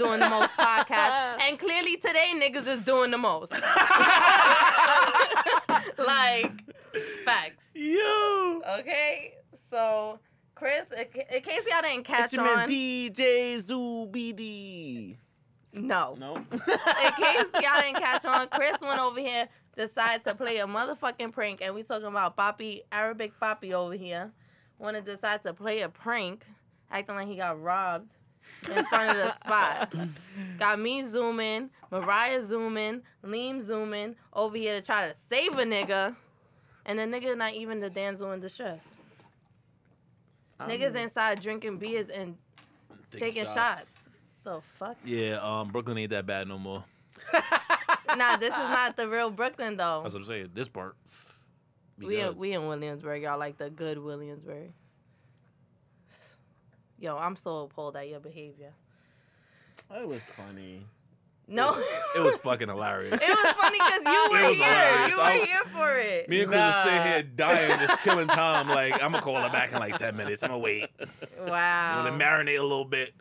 doing the most podcast, and clearly today niggas is doing the most. like facts. Yo. Okay, so Chris, in case y'all didn't catch It's your man on, DJ Zoobd. no. No. In case y'all didn't catch on, Chris went over here, decided to play a motherfucking prank, and we talking about Poppy, Arabic Poppy over here. Want to decide to play a prank, acting like he got robbed in front of the spot. Got me zooming, Mariah zooming, Liam zooming over here to try to save a nigga, and the nigga not even the damsel in distress. Niggas inside drinking beers and taking shots. The fuck? Yeah, um, Brooklyn ain't that bad no more. Nah, this is not the real Brooklyn though. That's what I'm saying. This part. We in, we in Williamsburg, y'all like the good Williamsburg. Yo, I'm so appalled at your behavior. It was funny. No, It was fucking hilarious. it was funny because you were here. hilarious. You were I- here for it. Me and Chris was sitting here dying, just killing time. Like, I'm gonna call her back in like 10 minutes. I'm gonna wait. I'm Wow. gonna marinate a little bit.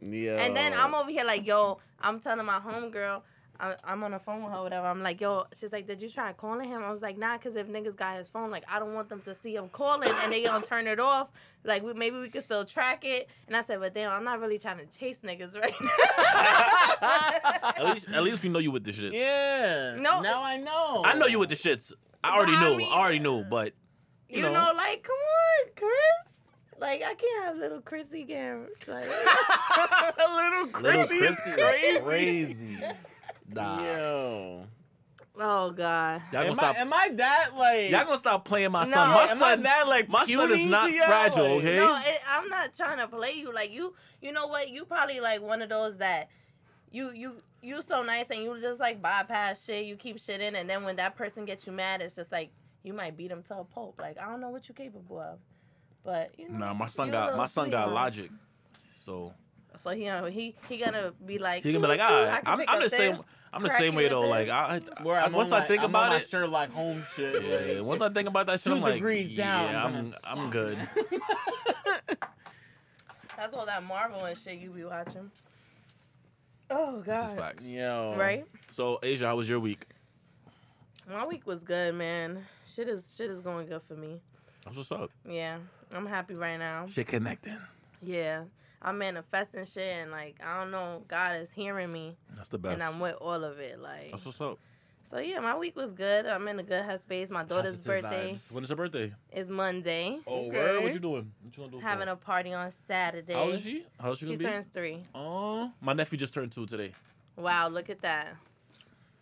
Yeah. And then I'm over here like, yo, I'm telling my homegirl, I'm, I'm on the phone with her, whatever. I'm like, yo, she's like, did you try calling him? I was like, nah, because if niggas got his phone, like, I don't want them to see him calling and they gonna turn it off. Like, we, maybe we could still track it. And I said, but damn, I'm not really trying to chase niggas right now. At least, at least we know you with the shit. Yeah. No. Now I know. I know you with the shits. I already Well, I knew. mean- I already knew. But you, You know, know. like, come on, Chris. Like, I can't have little Chrissy again. Like, little little Chrissy is crazy. crazy. Nah. Yo. oh, God. Y'all gonna Am stop. I, am I that like? Y'all gonna stop playing my No, son. My am I son. I that like? my son is not fragile, Like- okay? No, it, I'm not trying to play you. Like you, you know what? You probably like one of those that you you you so nice and you just like bypass shit. You keep shit in, and then when that person gets you mad, it's just like you might beat them to a pulp. Like I don't know what you're capable of, but you know. Nah, my son got my son got logic. So So he uh, he he gonna be like he gonna be like, "Ooh, all ooh, I right. can I'm, I'm the same. I'm the same way though. this. Like I, Where I I'm once on I my- think I'm about on my it, Sherlock Holmes shit. yeah. like- Once I think about that shit, I'm like, degrees down, yeah, I'm I'm gonna I'm suck good. That's all that Marvel and shit you be watching. Oh This is god. facts. Yo. Right. So Asia, how was your week? My week was good, man. Shit is shit is going good for me. That's what's up. Yeah, I'm happy right now. Shit connecting. Yeah, I'm manifesting shit, and like I don't know, God is hearing me, That's the best. and I'm with all of it. Like, That's what's up. so yeah, my week was good. I'm in a good headspace. My daughter's Positive birthday vibes. When is her birthday? is Monday. Oh, Okay. word? What you doing? What you gonna do? Having for? a party on Saturday. How old is she? How old she She gonna be? She turns three. Oh, my nephew just turned two today. Wow, look at that.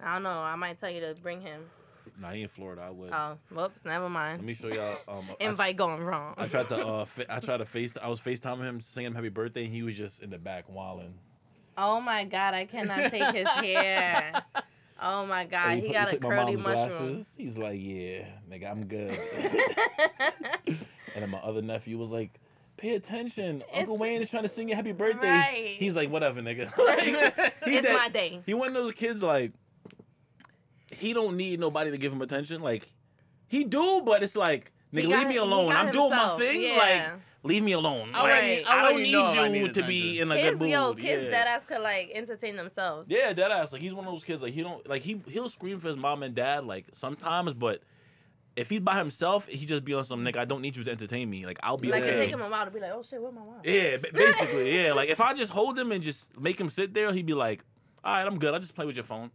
I don't know. I might tell you to bring him. Nah, he in Florida. I would. Oh, whoops, never mind. Let me show y'all. Um, Invite going wrong. I tried to uh, fa- I tried to face. I was Facetiming him, singing him happy birthday, and he was just in the back wilding. Oh my God, I cannot take his hair. Oh my God, he, put- got a took my curly mushroom. glasses. He's like, yeah, nigga, I'm good. and then my other nephew was like, pay attention. Uncle It's- Wayne is trying to sing you happy birthday. Right. He's like, whatever, nigga. like, he it's that- my day. He one of those kids like he don't need nobody to give him attention. Like he do, but it's like nigga, got- leave me alone. I'm doing my thing. Yeah. Like leave me alone. I Like, I don't need I you to be in a kids, good mood. yo, kids yeah. that ass could like entertain themselves. Yeah, dead ass. Like he's one of those kids. Like he don't like he he'll scream for his mom and dad like sometimes, but if he's by himself, he just be on some nigga. I don't need you to entertain me. Like I'll be like it okay. take him a while to be like, oh shit, where my mom? Yeah, ba- basically, yeah. Like if I just hold him and just make him sit there, he'd be like, "All right, I'm good. I'll just play with your phone."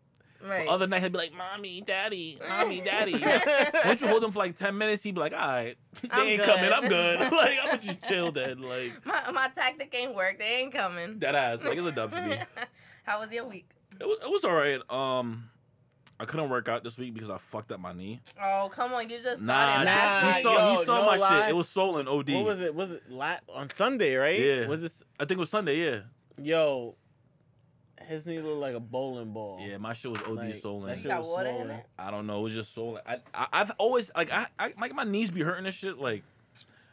Right. Other night he'd be like, "Mommy, daddy, mommy, daddy." Once you hold him for like ten minutes, he'd be like, "All right, they I'm ain't good." coming. I'm good. like I'm gonna just chill then. Like my my tactic ain't work. They ain't coming. that ass. Like it's a dub for me. How was your week? It was, it was all right. Um, I couldn't work out this week because I fucked up my knee. Oh come on, you just Nah, started nah, last he week. saw he saw no my lie. shit. It was swollen. Od. What was it? Was it la- on Sunday, right? Yeah. Was this? I think it was Sunday. Yeah. Yo, his knee looked like a bowling ball. Yeah, my shit was OD Like, swollen. that You shit got was water in it? I don't know. It was just so. I, I I've always like I, I like my knees be hurting and shit. Like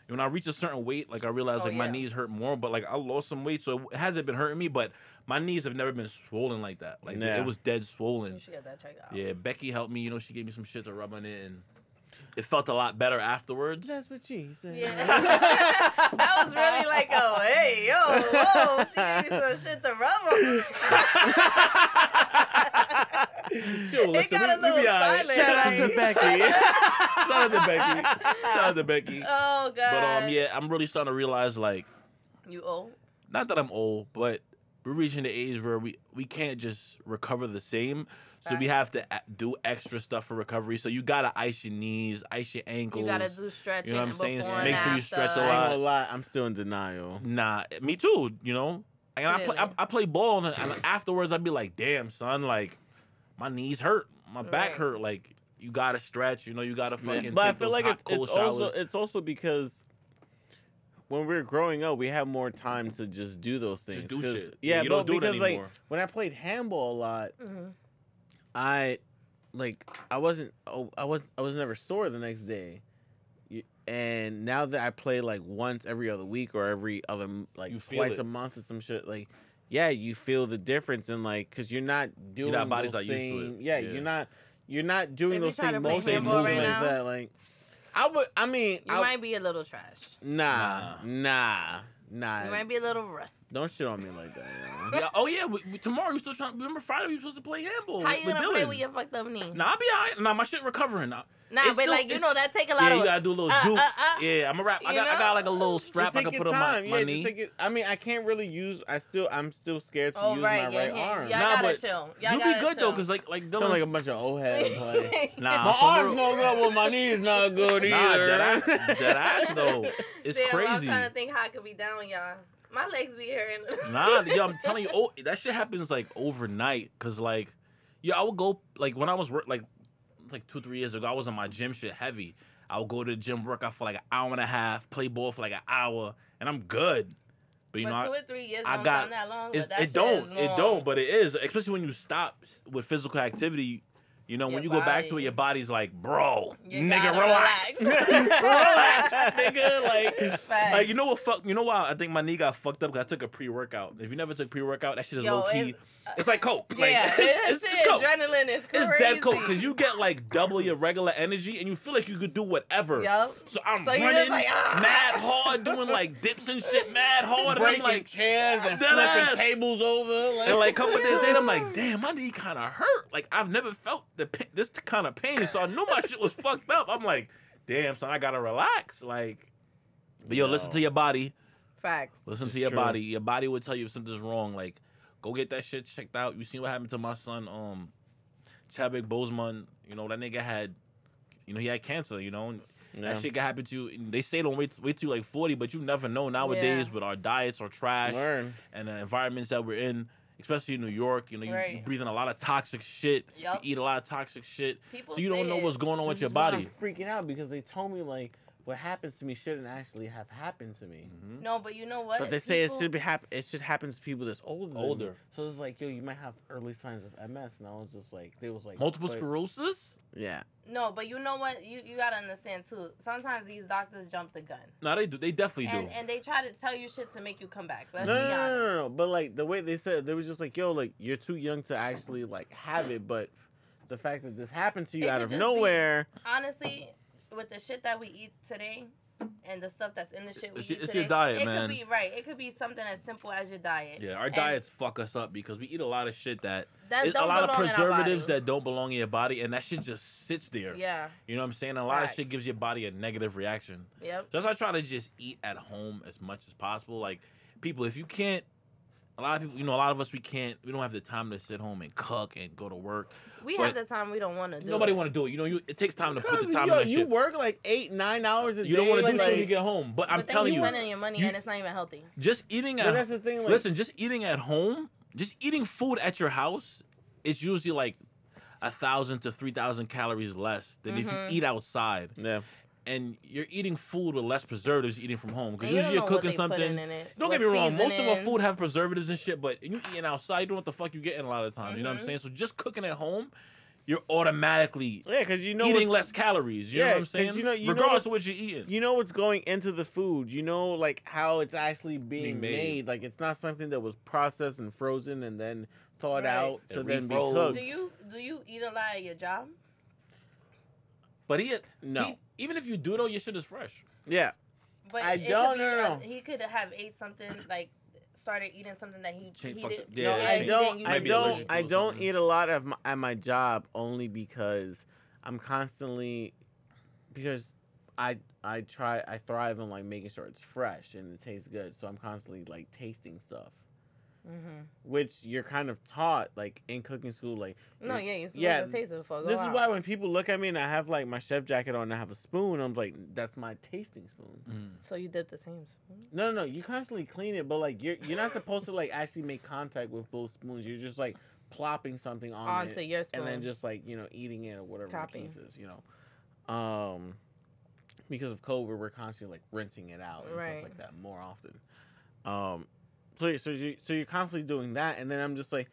when I reach a certain weight, like I realize Oh, like my knees hurt more. But like I lost some weight, so it hasn't been hurting me. But my knees have never been swollen like that. Like Yeah. it was dead swollen. You should get that checked out. Yeah, Becky helped me. You know, she gave me some shit to rub on it, and it felt a lot better afterwards. That's what she said. Yeah. that was really like, oh, hey, yo, whoa, she gave me some shit to rub on. Sure, It listen, got a we- we little be all right. silent. Shout out to like- Becky. Shout out to Becky. Shout out to Becky. Oh god. But um, yeah, I'm really starting to realize like, You old? not that I'm old, but we're reaching the age where we we can't just recover the same. So we have to do extra stuff for recovery. So you gotta ice your knees, ice your ankles. You gotta do stretching. You know what I'm saying? So make sure you stretch a lot. gonna lie, I'm still in denial. Nah, me too. You know, and I play I, I play ball, and, and afterwards I'd be like, "Damn, son, like my knees hurt, my back Right. hurt. Like you gotta stretch. You know, you gotta fucking but I feel those like hot, it's, cold it's showers. also it's also because when we were growing up, we had more time to just do those things. Just do 'Cause- shit. Yeah, you but don't do it because anymore. like when I played handball a lot, Mhm. I like I wasn't oh, I was I was never sore the next day. And now that I play like once every other week or every other like twice it. a month or some shit like yeah, you feel the difference in like cuz you're not doing Your body's those not used to it. same- Yeah, Yeah. you're not you're not doing If those try same to play motion handball right movements now- that like I would I mean You I, might be a little trash. nah, nah, nah. You might be a little rusty. Don't shit on me like that, yo. yeah, oh yeah, we, we, tomorrow we still trying. Remember Friday we were supposed to play handball. How with, you with gonna play Dylan. with your fucked up knee? Nah, I'll be alright. Nah, my shit recovering. Nah, Nah, It's but still- like you know that take a lot yeah, of. you gotta do a little uh, jukes. uh, uh. yeah, I'm a rap. I You got, I got like a little strap I take can your put on my, time. my yeah, knee. just take it. I mean, I can't really use. I still, I'm still scared to Oh use right, my yeah, right yeah. arm. Y'all Nah, gotta but chill. Y'all you be gotta good though, cause like like Sound like a bunch of old heads play. Nah, my so arm's we're- good, well, my knee's not good either. Nah, that ass, that ass though. It's Damn, I'm trying to think how I could be down, y'all. My legs be hurting. Nah, yo, I'm telling you, oh, that shit happens like overnight. Cause like, Yeah, I would go like when I was work like like two three years ago, I was on my gym shit heavy. I would go to the gym, work out for like an hour and a half, play ball for like an hour, and I'm good. But you but know, two I, or three years I got- that long. it don't, it don't, but it is. Especially when you stop with physical activity. You know, when Your you go back to it, your body's like, bro, You nigga, relax, relax. relax, nigga. Like, Facts. like you know what? Fuck. You know why? I think my knee got fucked up because I took a pre workout. If you never took pre workout, that shit is Yo, low key. it's- It's, like coke. Like, yeah, it's, that it's coke. adrenaline is crazy. It's dead coke because you get like double your regular energy and you feel like you could do whatever. Yup. So I'm So running like, ah. mad hard, doing like dips and shit, mad hard. And I'm Breaking like, chairs and Dead flipping ass. tables over. Like, and like a couple days later, I'm like, damn, my knee kind of hurt. Like I've never felt the this kind of pain, so I knew my shit was fucked up. I'm like, damn, son, I gotta relax. Like, but yo, listen to your body. Facts. Listen This to your true. body. Your body will tell you if something's wrong. Like, go get that shit checked out. You seen what happened to my son, um, Chadwick Boseman. You know that nigga had, you know, he had cancer. You know, and Yeah. that shit can happen to you. They say don't wait wait till you like forty, but you never know nowadays Yeah. with our diets or trash Learn. and the environments that we're in. Especially in New York, you know, you, you Right. breathe in a lot of toxic shit. Yup. You eat a lot of toxic shit, People so you don't know it. what's going on with your body. I'm freaking out because they told me like what happens to me shouldn't actually have happened to me. Mhm. No, but you know what? But they say it should be hap- It should happen to people that's older. Older. So it's like, yo, you might have early signs of MS, and I was just like, they was like Multiple but- sclerosis? Yeah. No, but you know what? You you gotta understand too. Sometimes these doctors jump the gun, No, they do. They definitely and do. and they try to tell you shit to make you come back. Let's no, be no, no, no, no, no. But like the way they said, it, they was just like, yo, like you're too young to actually like have it. But the fact that this happened to you It out of just be- nowhere, Honestly, with the shit that we eat today, and the stuff that's in the shit we It's eat your- it's today, your diet, it man. could be right. It could be something as simple as your diet. Yeah, our And diets fuck us up because we eat a lot of shit that That a lot of belong in our preservatives that don't belong in your body, and that shit just sits there. Yeah. You know what I'm saying? A lot of shit gives your body a negative reaction. Yep. So that's why I try to just eat at home as much as possible. Like people, if you can't, a lot of people, you know, a lot of us we can't, we don't have the time to sit home and cook and go to work. We But have the time we don't want to do. Nobody want to do it. You know, you, it takes time to put the time yo, in that shit. you shit. work like eight, nine hours a day. You don't want to do But shit when you get home. But, I'm then telling you you're spending your money you- and it's not even healthy. just eating at that's the thing. Like, Listen, just eating at home, just eating food at your house, it's usually like a thousand to three thousand calories less than if you Mhm. eat outside. Yeah. And you're eating food with less preservatives eating from home. Because And you usually you're cooking something. putting in it, Don't get me wrong, most of our food have preservatives and shit, but you eating outside, you know what the fuck you're getting a lot of times. You know what I'm Mhm. saying? So just cooking at home, you're automatically Yeah, because you know eating less calories. You know Yeah, what I'm 'cause saying? you know- you know Regardless what- of what you're eating. you know what's going into the food. You know, like how it's actually being, Being made. made. Like it's not something that was processed and frozen and then thawed Right. out to And then be refrozen. cooked. Do you do you eat a lot at your job? But he, No. he- even if you do though, your shit is fresh. Yeah. But I don't be, know. he could have ate something like started eating something that he, Change- he did. up. Yeah, no, yeah, I don't. use I don't. I don't eat a lot of my, at my job only because I'm constantly because I I try I thrive on like making sure it's fresh and it tastes good. So I'm constantly like tasting stuff, hmm which you're kind of taught like in cooking school. Like No, yeah, you're supposed Yeah, to taste it before. Go this is out. why when people look at me and I have like my chef jacket on and I have a spoon, I'm like that's my tasting spoon. So you dip the same spoon. No, no, no. You constantly clean it, but like you're you're not supposed to like actually make contact with both spoons. You're just like plopping something on onto it your spoon. and then just like you know eating it or whatever Copy. the case is. You know, um, because of COVID, we're constantly like rinsing it out and Right. stuff like that more often. Um, so so you so you're constantly doing that, and then I'm just like.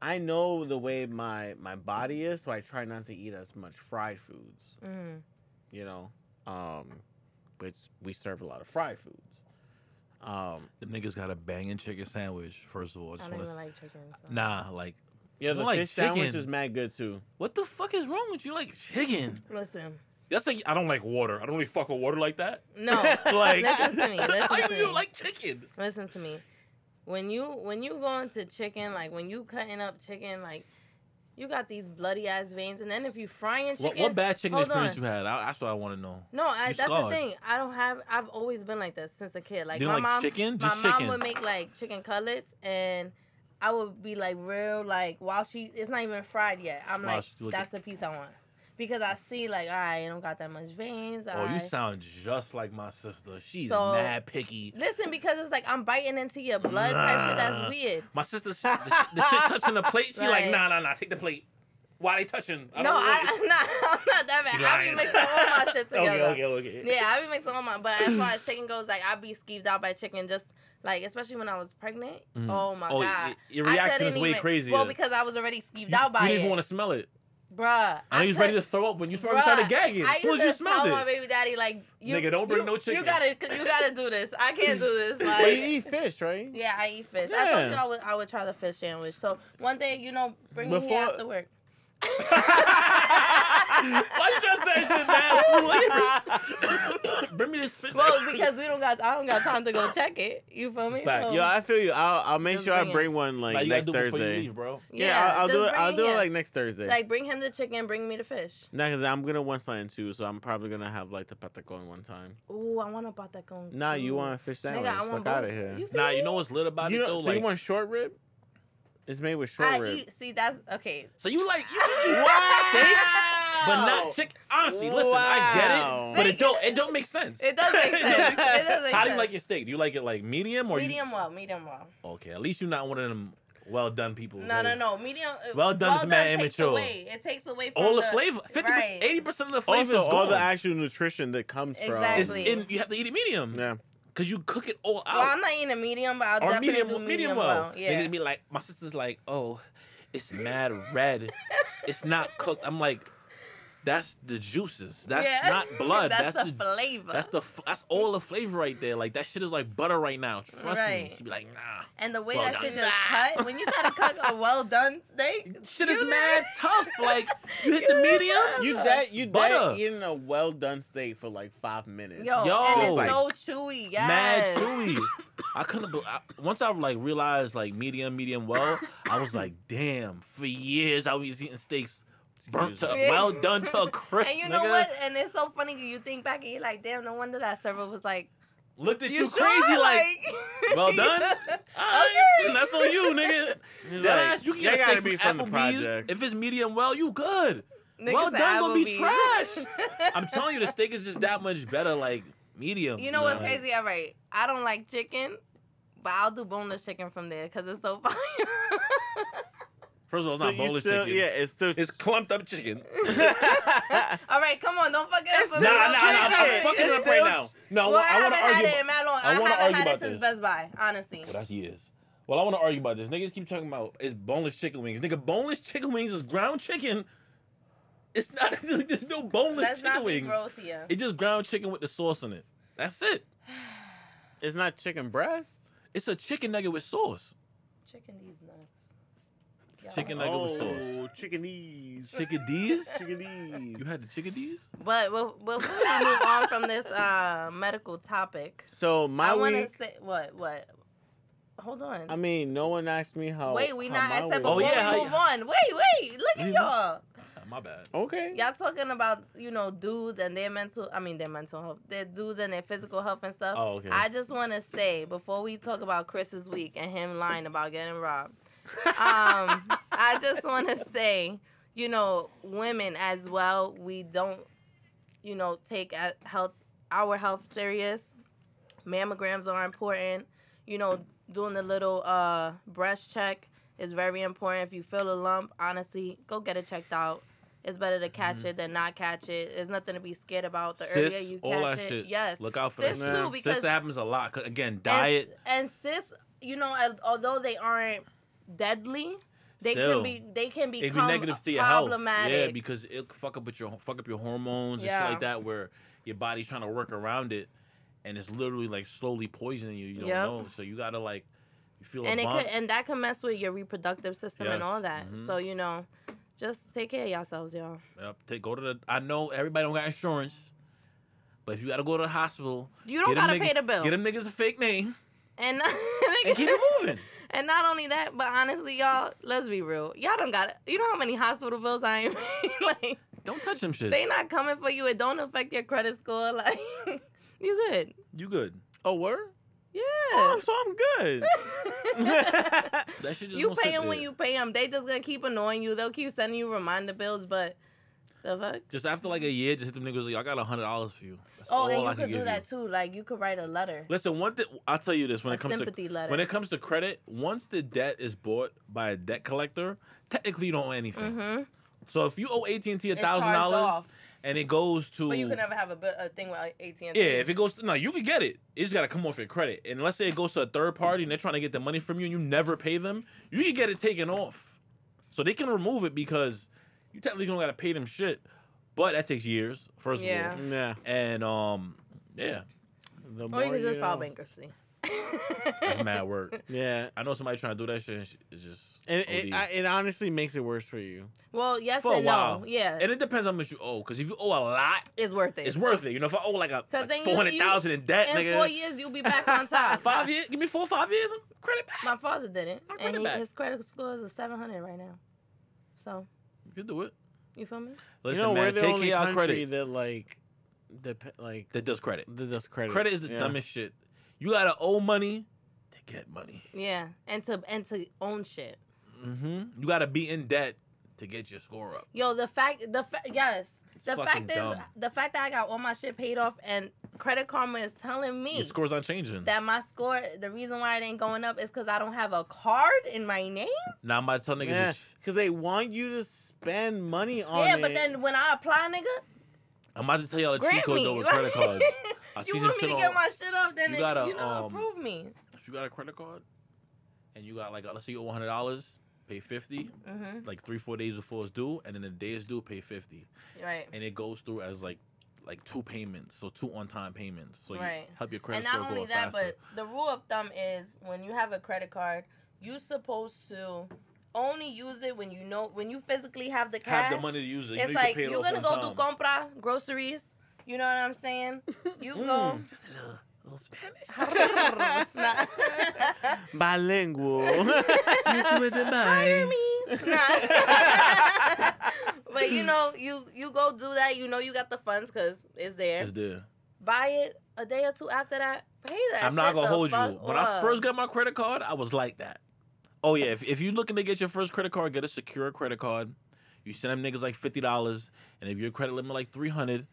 I know the way my my body is, so I try not to eat as much fried foods. Mhm. You know, um, which we serve a lot of fried foods. Um, The niggas got a banging chicken sandwich. First of all, I I just don't want even to. like chicken. So. Nah, like, Yeah, You the like fish sandwich chicken. is mad good too. what the fuck is wrong with you? Like chicken? Listen, That's like I don't like water. I don't really fuck with water like that. no. Like, Listen to me, listen how to you like chicken? Listen to me. When you when you go into chicken, like when you cutting up chicken, like you got these bloody ass veins, and then if you frying chicken, What, what bad chicken experience on. you had? I, that's what I want to know. No, I, that's scarred. the thing. I don't have. I've always been like this since a kid. Like my like mom, chicken? my Just mom chicken. would make like chicken cutlets, and I would be like real like while she it's not even fried yet. I'm like that's the piece I want because I see like all right, I don't got that much veins. Oh, you sound just like my sister. She's So- mad picky. Listen, because it's like I'm biting into your blood type shit. That's weird. My sister, the, sh- the, shit touching the plate. She like, Right. nah, nah, nah. Take the plate. Why they touching? no, I, want it. I'm not. I'm not that bad. I be mixing all my shit together. okay, okay, okay. Yeah, I be mixing all my. But as far as chicken goes, like I be skeeved out by chicken. Just like especially when I was pregnant. Mhm. Oh my Oh, god. your I reaction is way even- crazier. Well, because I was already skeeved you, out by it. you didn't even want to smell it. Bruh. I know you was ready to throw up when you first started Bruh, gagging. As soon as you smelled tell my baby daddy like, you, Nigga, don't bring you- no chicken. You gotta, you gotta do this. I can't do this. But you eat fish, right? yeah, I eat fish. I told you I would, I would try the fish sandwich. So one day, you know, bring me Before- here after work. Why you just say shit that smooth? Bring me this fish. Well, because we don't got, I don't got time to go check it. You feel me? So, Yo, I feel you. I'll I'll make sure I bring it. one like Like, next do you Thursday. leave, bro. Yeah, I'll, I'll do it. bring I'll do it like next Thursday. Like, bring him the chicken, bring me the fish. nah, cause I'm gonna want something too, so I'm probably gonna have like the patacon one time. Ooh, I want a patacon. Nah, you want a fish sandwich? Nigga, I want Fuck out of here. You Nah, you know what's lit about You it know- though? so Like, you want short rib? It's made with short I rib. eat. See, that's okay. so you like you can eat steak, but not chicken. Honestly, listen, I get it, but it don't it don't make sense. It does make sense. it does make How do sense. you like your steak? Do you like it like medium or medium well, medium well. Okay, at least you're not one of them well done people. No, no, 'cause no. Medium. uh, Well done is mad takes immature. Away. It takes away from All the flavor, fifty percent, eighty percent of the flavor Also, is all gone. the actual nutrition that comes It's Exactly. in, you have to eat it medium. Yeah. because you cook it all Well, out. I'm not eating a medium, but I'll or definitely medium, do medium, medium, well. well. Yeah. Niggas be like, my sister's like, oh, it's mad red. it's not cooked. I'm like, that's the juices. That's Yeah. not blood. that's, that's, the, the. flavor. That's the that's all the flavor right there. Like that shit is like butter right now. Trust me. Right. She be like, nah. and the way Well that done. shit just cut. When you try to cook a well done steak, Shit is know- mad tough. Like you hit the medium. You dead you Butter. dead eating a well done steak for like five minutes. Yo, Yo. and it's Like- so chewy. Yes. Mad chewy. I couldn't. Be, I, once I like realized like medium, medium well, I was like, damn. For years I was eating steaks burnt to well done to a crisp. And you know nigga. what? And it's so funny. You think back and you're like, damn, no wonder that server was like, Looked at you, you, crazy sure? like. well done? Alright, Okay. that's on you, nigga. He's That like, ass, you can get a gotta steak be from, from the Applebee's. project. If it's medium well, you good. Niggas Well done gonna be trash. I'm telling you, the steak is just that much better, like medium. You know what's Like, crazy? All right, I don't like chicken, but I'll do boneless chicken from there because it's so fire. First of all, it's So not boneless still, chicken. Yeah, it's still. It's clumped up chicken. All right, come on, don't fuck it It's up. for Nah, me. nah, still nah, I'm chicken. fucking It's it up right still- now. No, Well, I, I, want haven't to had argue. it About, in mad long. I I, haven't argue had about it since this. Best Buy, honestly. well, that's years. Well, I want to argue about this. Niggas keep talking about it's boneless chicken wings. Nigga, boneless chicken wings is ground chicken. It's not. There's no boneless Let's chicken not be wings. gross here. It's just ground chicken with the sauce in it. That's it. It's not chicken breast. It's a chicken nugget with sauce. Chicken these nuts. Chicken nugget with sauce. Oh, chickadees. Chickadees? Chickadees. You had the chickadees? But bef- before we move on from this uh, medical topic, So my I want to say what what. Hold on. I mean, no one asked me how. wait, we how not. my I said week- before Oh, yeah, we you- move on. Wait, wait. Look at You- y'all. Ah, My bad. Okay. Y'all talking about you know dudes and their mental. I mean their mental health. Their dudes and their physical health and stuff. Oh, okay. I just want to say before we talk about Chris's week and him lying about getting robbed, um, I just want to say, you know, women as well, we don't, you know, take health our health serious. Mammograms are important. You know, doing the little uh, breast check is very important. If you feel a lump, honestly, go get it checked out. It's better to catch it than not catch it. There's nothing to be scared about. The earlier Cysts, you all catch it, shit. yes. Look out for Cysts that. too, because- Cysts again a lot. Again, diet. and, cysts, you know, although they aren't deadly, they Still. can be they can It'd be negative to your health. problematic. Yeah, because it'll fuck up with your fuck up your hormones and shit like that, where your body's trying to work around it, and it's literally like slowly poisoning you. You don't Yep. know, so you gotta like, you feel and it could and that can mess with your reproductive system and all that. Mhm. So you know, just take care of yourselves, y'all. Yep, take go to the. I know everybody don't got insurance, but if you gotta go to the hospital, You don't gotta niggas- pay the bill. Get them niggas a fake name and and keep it moving. And not only that, but honestly, y'all, let's be real. Y'all don't got it. You know how many hospital bills I ain't like Don't touch them shit. they not coming for you. It don't affect your credit score. Like you good. You good? Oh, word? Yeah. Oh, so I'm good. That shit just you pay them when you pay them. They just gonna keep annoying you. They'll keep sending you reminder bills, but the fuck. Just after like a year, just hit them niggas. Like, I got a hundred dollars for you. That's Oh, all and you can could do that too. Like you could write a letter, Listen, one thing I'll tell you this when a it comes to sympathy letter. when it comes to credit, once the debt is bought by a debt collector, technically you don't owe anything. mm-hmm. So if you owe AT and T a It's thousand dollars and it goes to But you can never have a, a thing with AT&T. yeah, if it goes to, no, you can get it. It just gotta come off your credit. And let's say it goes to a third party and they're trying to get the money from you and you never pay them, you can get it taken off. So they can remove it because you technically don't gotta pay them shit. But that takes years, first Yeah. of all. yeah. And um, yeah, The or more you can just file know. bankruptcy. that's mad work. Yeah. I know somebody trying to do that shit. And it's just And it, OD. I, it honestly makes it worse for you. Well, yes For a and while. no. Yeah, and it depends on how much you owe. Because if you owe a lot, it's worth it. it's worth it. You know, if I owe like a like four hundred thousand in debt, In nigga, four years, you'll be back on top. five years, give me four five years, credit back. My father didn't, My and credit he, back. his credit score is a seven hundred right now. So You do it. you feel me? Listen, you know, man, we're the take only country credit. that like, dep- like That does credit. that does credit. Credit is the Yeah. dumbest shit. You gotta owe money to get money. Yeah, and to and to own shit. Mm-hmm. You gotta be in debt to get your score up. Yo, the fact, the fa- yes, It's the fucking fact is, the fact that I got all my shit paid off and Credit Karma is telling me Your score's not changing. that my score, the reason why it ain't going up is because I don't have a card in my name. now I'm about to tell niggas. Yeah, this- because they want you to spend money on yeah, it. but then when I apply, nigga, I'm about to tell y'all the cheat grant code me. though with credit cards. I you some want me shit to on. get my shit up, then you gotta, you know, um, approve me. if you got a credit card and you got like let's say you owe hundred dollars, pay fifty, hmm like three four days before it's due, and then the day is due, pay fifty, Right. and it goes through as like like two payments, so two on time payments, so you Right. help your credit and score not go only that, faster. but the rule of thumb is when you have a credit card, you're supposed to only use it when you know when you physically have the cash. Have the money to use it. You it's you like it you're gonna go on do compra groceries. You know what I'm saying? You go. Just a little, little Spanish. Nah. bilingual. Hire me. But you know, you you go do that. You know you got the funds because it's there. It's there. Buy it a day or two after that. Pay that. I'm not gonna hold you. fuck When I first got my credit card, I was like that. Oh yeah, if, if you're looking to get your first credit card, get a secure credit card. You send them niggas like fifty dollars, and if your credit limit like three hundred,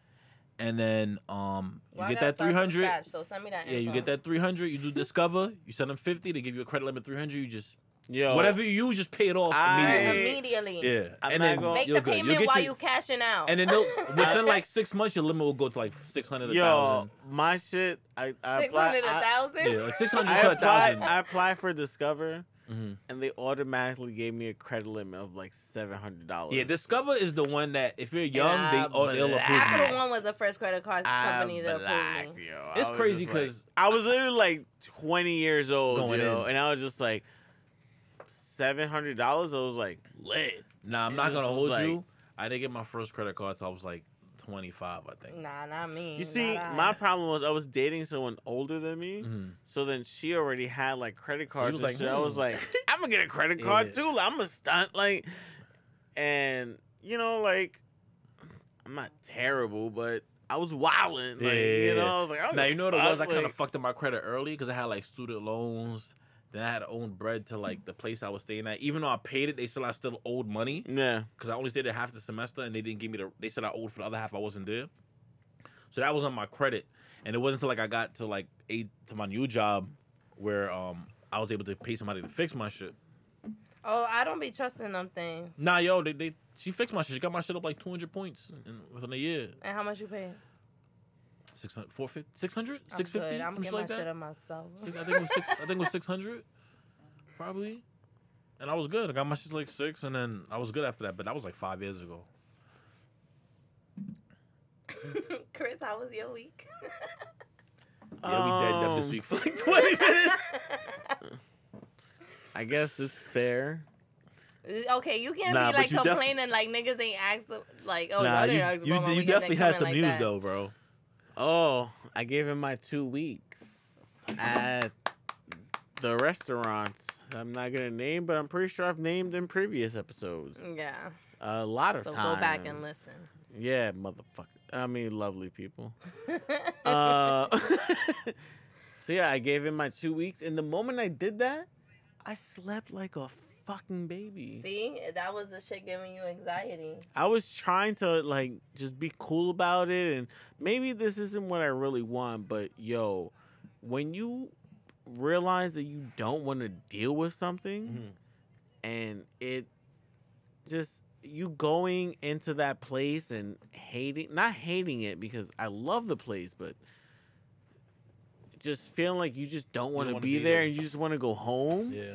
and then um you Well, I get that three hundred. scratch, So send me that. Yeah, you get that three hundred. You do Discover. You send them fifty. They give you a credit limit three hundred. You just yeah whatever you use, just pay it off I- immediately. immediately. Yeah, I'm and then gonna- Make you're the good. payment You'll while your- you cashing out. and then they'll, within like six months, your limit will go to like six hundred, a Yo, thousand. my shit. I I six apply. hundred a I, thousand. Yeah, like six hundred I to a thousand. I apply for Discover, hmm and they automatically gave me a credit limit of like seven hundred dollars. Yeah, Discover is the one that if you're young, they I they'll black. approve you. Capital One was the first credit card company to approve me. yo. It's crazy just like- 'cause- I was literally like twenty years old, Going yo, in. and I was just like, seven hundred dollars, I was like lit. Nah, I'm And not gonna hold like- you. I didn't get my first credit card so I was like 25, I think. Nah, not me. You see, not I. my problem was I was dating someone older than me, Mhm. so then she already had like credit So you cards. was and like, shit. I was hmm. like, I'm gonna get a credit card Yeah. too. Like, I'm gonna stunt like, and you know, like, I'm not terrible, but I was wilding. Like, Yeah, yeah, you know, yeah. I was like, I don't Now give you a know what it was. I fuck, kind like- of fucked up my credit early because I had like student loans. Then I had to own bread to like the place I was staying at. Even though I paid it, they still I still owed money Yeah. because I only stayed there half the semester and they didn't give me the. They said I owed for the other half. I wasn't there, so that was on my credit. And it wasn't until like I got to like eight to my new job where um I was able to pay somebody to fix my shit. Oh, I don't be trusting them things. Nah, yo, they, they she fixed my shit. She got my shit up like 200 points in, within a year. And how much you pay? 600, 450, 600, I'm 650, good. I'm some like that. myself. Six, I think it was six. I think it was six hundred, probably. And I was good. I got my shit like six, and then I was good after that. But that was like five years ago. Chris, how was your week? Yeah, we dead them this Um, week for like twenty minutes. I guess it's fair. okay, you can't Nah, be but like you def- complaining like niggas ain't asked like oh nah, y'all you, you, about my you definitely had coming some like news though, bro. Oh, I gave him my two weeks at the restaurants. I'm not gonna name, but I'm pretty sure I've named in previous episodes. Yeah. A lot of So times. So go back and listen. Yeah, motherfucker. I mean, lovely people. Uh, so yeah, I gave him my two weeks, and the moment I did that, I slept like a fucking baby. See, that was the shit giving you anxiety. I was trying to like just be cool about it, and maybe this isn't what I really want, but yo, when you realize that you don't want to deal with something, Mhm. and it just you going into that place and hating not hating it because I love the place, but just feeling like you just don't want to wanna be, be there there. and you just want to go home. Yeah.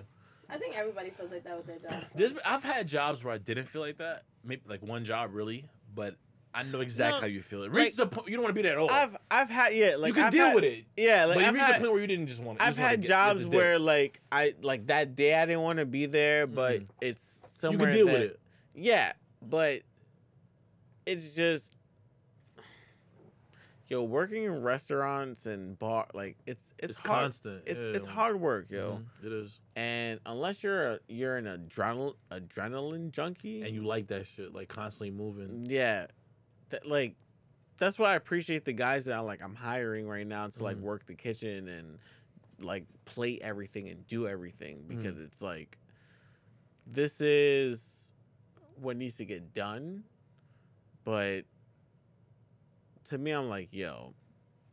I think everybody feels like that with their job. There's, I've had jobs where I didn't feel like that. Maybe like one job really, but I know exactly No, how you feel. It reaches a point you don't want to be there at all. I've I've had yeah like you can I've deal had- with it, Yeah, like but you I've reach had, a point where you didn't just want. to I've had jobs where like I like that day I didn't want to be there, but Mhm. it's you somewhere can deal that, with it. Yeah, but it's just yo working in restaurants and bar like it's it's, It's, hard. constant. It's yeah. it's hard work, yo. Mhm, It is, And unless you're a, you're an adrenal adrenaline junkie, and you like that shit, like constantly moving. yeah, that like that's why I appreciate the guys that I like I'm hiring right now to like Mhm. work the kitchen and like plate everything and do everything because it's like this is what needs to get done, but to me I'm like, yo,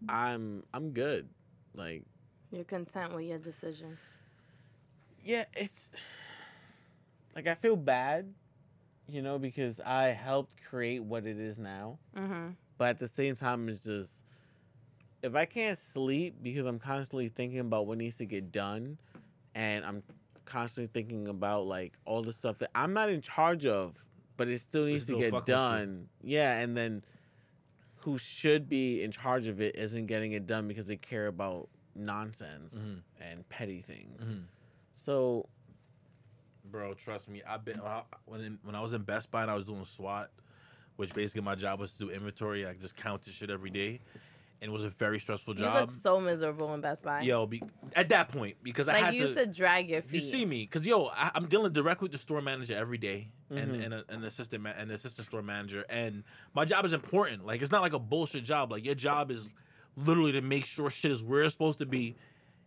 I'm I'm good. Like You're content with your decision. yeah, it's like I feel bad, you know, because I helped create what it is now. Mm-hmm. But at the same time, it's just if I can't sleep because I'm constantly thinking about what needs to get done, and I'm constantly thinking about like all the stuff that I'm not in charge of, but it still needs still to get fucking with you. done. Yeah, and then who should be in charge of it isn't getting it done because they care about nonsense Mhm. and petty things. Mhm. So Bro, trust me. I've been when when I was in Best Buy and I was doing SWAT, which basically my job was to do inventory. I just counted shit every day, and it was a very stressful job. You job. look so miserable in Best Buy. Yo, be, at that point because I had you used to drag your You feet. see me, cause yo, I, I'm dealing directly with the store manager every day, and Mhm. and a, an assistant ma- an assistant store manager, and my job is important. Like it's not like a bullshit job. Like your job is literally to make sure shit is where it's supposed to be,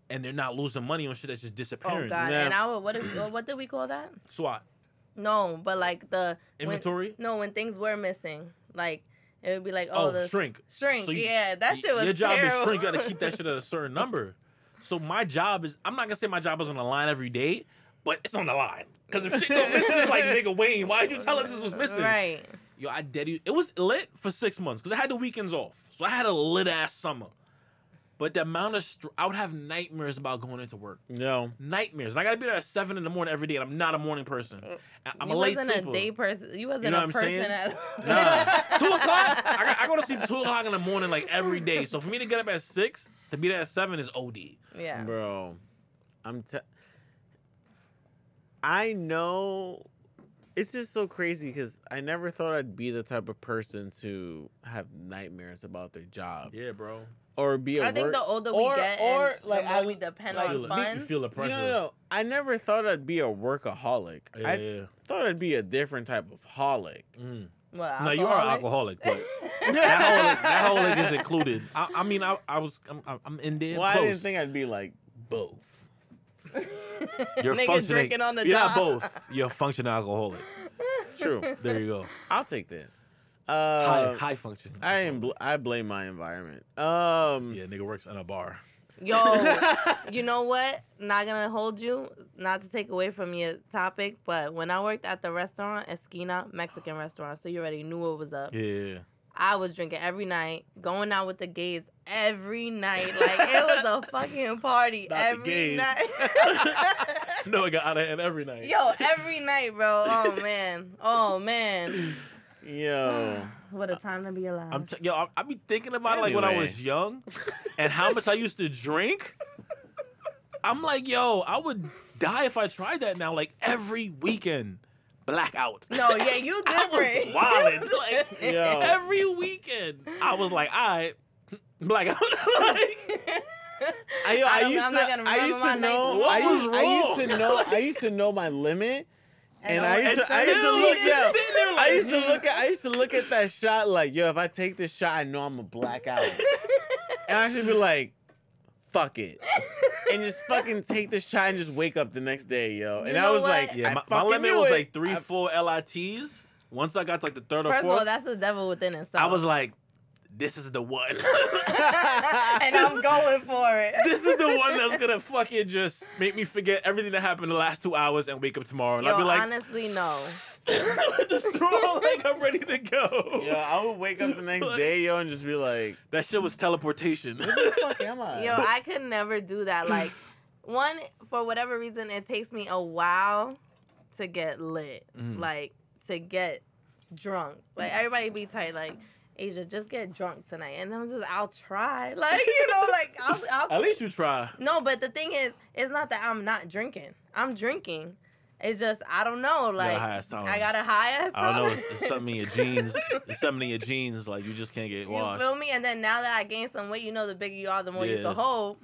and they're not losing money on shit that's just disappearing. Oh disappearing. God! Yeah. And our what is what did we call that? SWAT No, but like the when- inventory. no, when things were missing, like it would be like oh, oh, the shrink. shrink. So you- yeah, that shit was Your job terrible. is shrink. You gotta keep that shit at a certain number. So my job is. I'm not gonna say my job is on the line every day, but it's on the line. Cause if shit go missing, it's like nigga Wayne, why'd you tell us this was missing? Right. Yo, I dead. It was lit for six months because I had the weekends off, so I had a lit ass summer. But the amount of str- I would have nightmares about going into work. no, Nightmares. And I gotta be there at seven in the morning every day, and I'm not a morning person. Uh, I'm you a late wasn't sleeper. a day person. You wasn't You know a what I'm person saying? at Nah, two o'clock. I, got, I go to sleep two o'clock in the morning like every day. So for me to get up at six to be there at seven is OD. yeah. bro, I'm. Te- I know it's just so crazy because I never thought I'd be the type of person to have nightmares about their job Yeah, bro. Or be a I think work- the older we or- get, or, and like, the more I- we depend like, on feel it. funds. You feel the No, pressure. no, no. I never thought I'd be a workaholic. Yeah, I yeah. thought I'd be a different type of holic. Mm. What, No, you are an alcoholic, but that holic, that holic is included. I, I mean, I, I was, I'm, I'm in there. well, I didn't think I'd be like both. You're Nigga functioning. drinking on the You're job. not both. You're a functioning alcoholic. True. There you go. I'll take that. High, Uh, high function. I am. Bl- I blame my environment. Um. Yeah, nigga works in a bar. Yo, you know what? Not gonna hold you, not to take away from your topic, but when I worked at the restaurant, Esquina, Mexican restaurant, so you already knew what was up. Yeah. I was drinking every night, going out with the gays every night. Like it was a fucking party Not the every gays. night. No, it got out of hand every night. Yo, every night, bro. Oh man. Oh man. Yo. What a time to be alive. I'm t- yo, I, I be thinking about it like when I Anyway. was young, and how much I used to drink. I'm like, yo, I would die if I tried that now. Like every weekend, blackout. no, yeah, you I different. was wildin'. Like Yo. every weekend, I was like, all right, blackout. like, I, yo, I I don't- used I'm to, not gonna I used remember to my know, nights. I What used, was I used to know, I used to know my limit, and I used to, I used to look, you yeah, sitting I used to look at, I used to look at that shot like, yo, if I take this shot, I know I'm gonna black out, and I should be like, fuck it, and just fucking take the shot and just wake up the next day, yo. And You I was what? like, yeah, my, my limit was it. like three, I- four LITs. Once I got to like the third or First of fourth, all, that's the devil within itself. I was like, this is the one. and I'm going for it. this is the one that's gonna fucking just make me forget everything that happened the last two hours and wake up tomorrow. And Yo, I'll be like, honestly, no. with the straw, like I'm ready to go. Yo, I would wake up the next day, yo, and just be like, That shit was teleportation. "Where the fuck am I?" Yo, I could never do that. Like, one, for whatever reason, it takes me a while to get lit. Mhm. Like, to get drunk. Like, everybody be tight. Like, Asia, just get drunk tonight. And I'm just, I'll try. Like, you know, like, I'll, I'll At least you try. No, but the thing is, it's not that I'm not drinking. I'm drinking. It's just I don't know. You got Like high. I got a high ass. I don't know. It's, it's something in your jeans. It's something in your jeans. Like you just can't get You washed. feel me? And then now that I gained some weight, you know, the bigger you are, the more you can hold.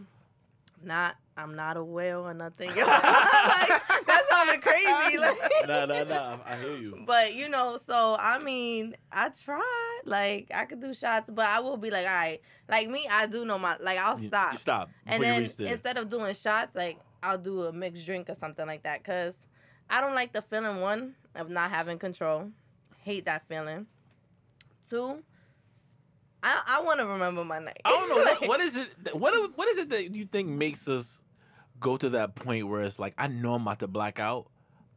Not, I'm not a whale or nothing. like, that sounded crazy. Like, Nah, nah, nah. I hear you. But you know, so I mean, I tried. Like I could do shots, but I will be like, all right. Like me, I do know my like I'll stop. You stop And then instead of doing shots, like I'll do a mixed drink or something like that. Cause I don't like the feeling one of not having control. Hate that feeling. Two, I I want to remember my night. I don't know what, what is it. What what is it that you think makes us go to that point where it's like I know I'm about to black out,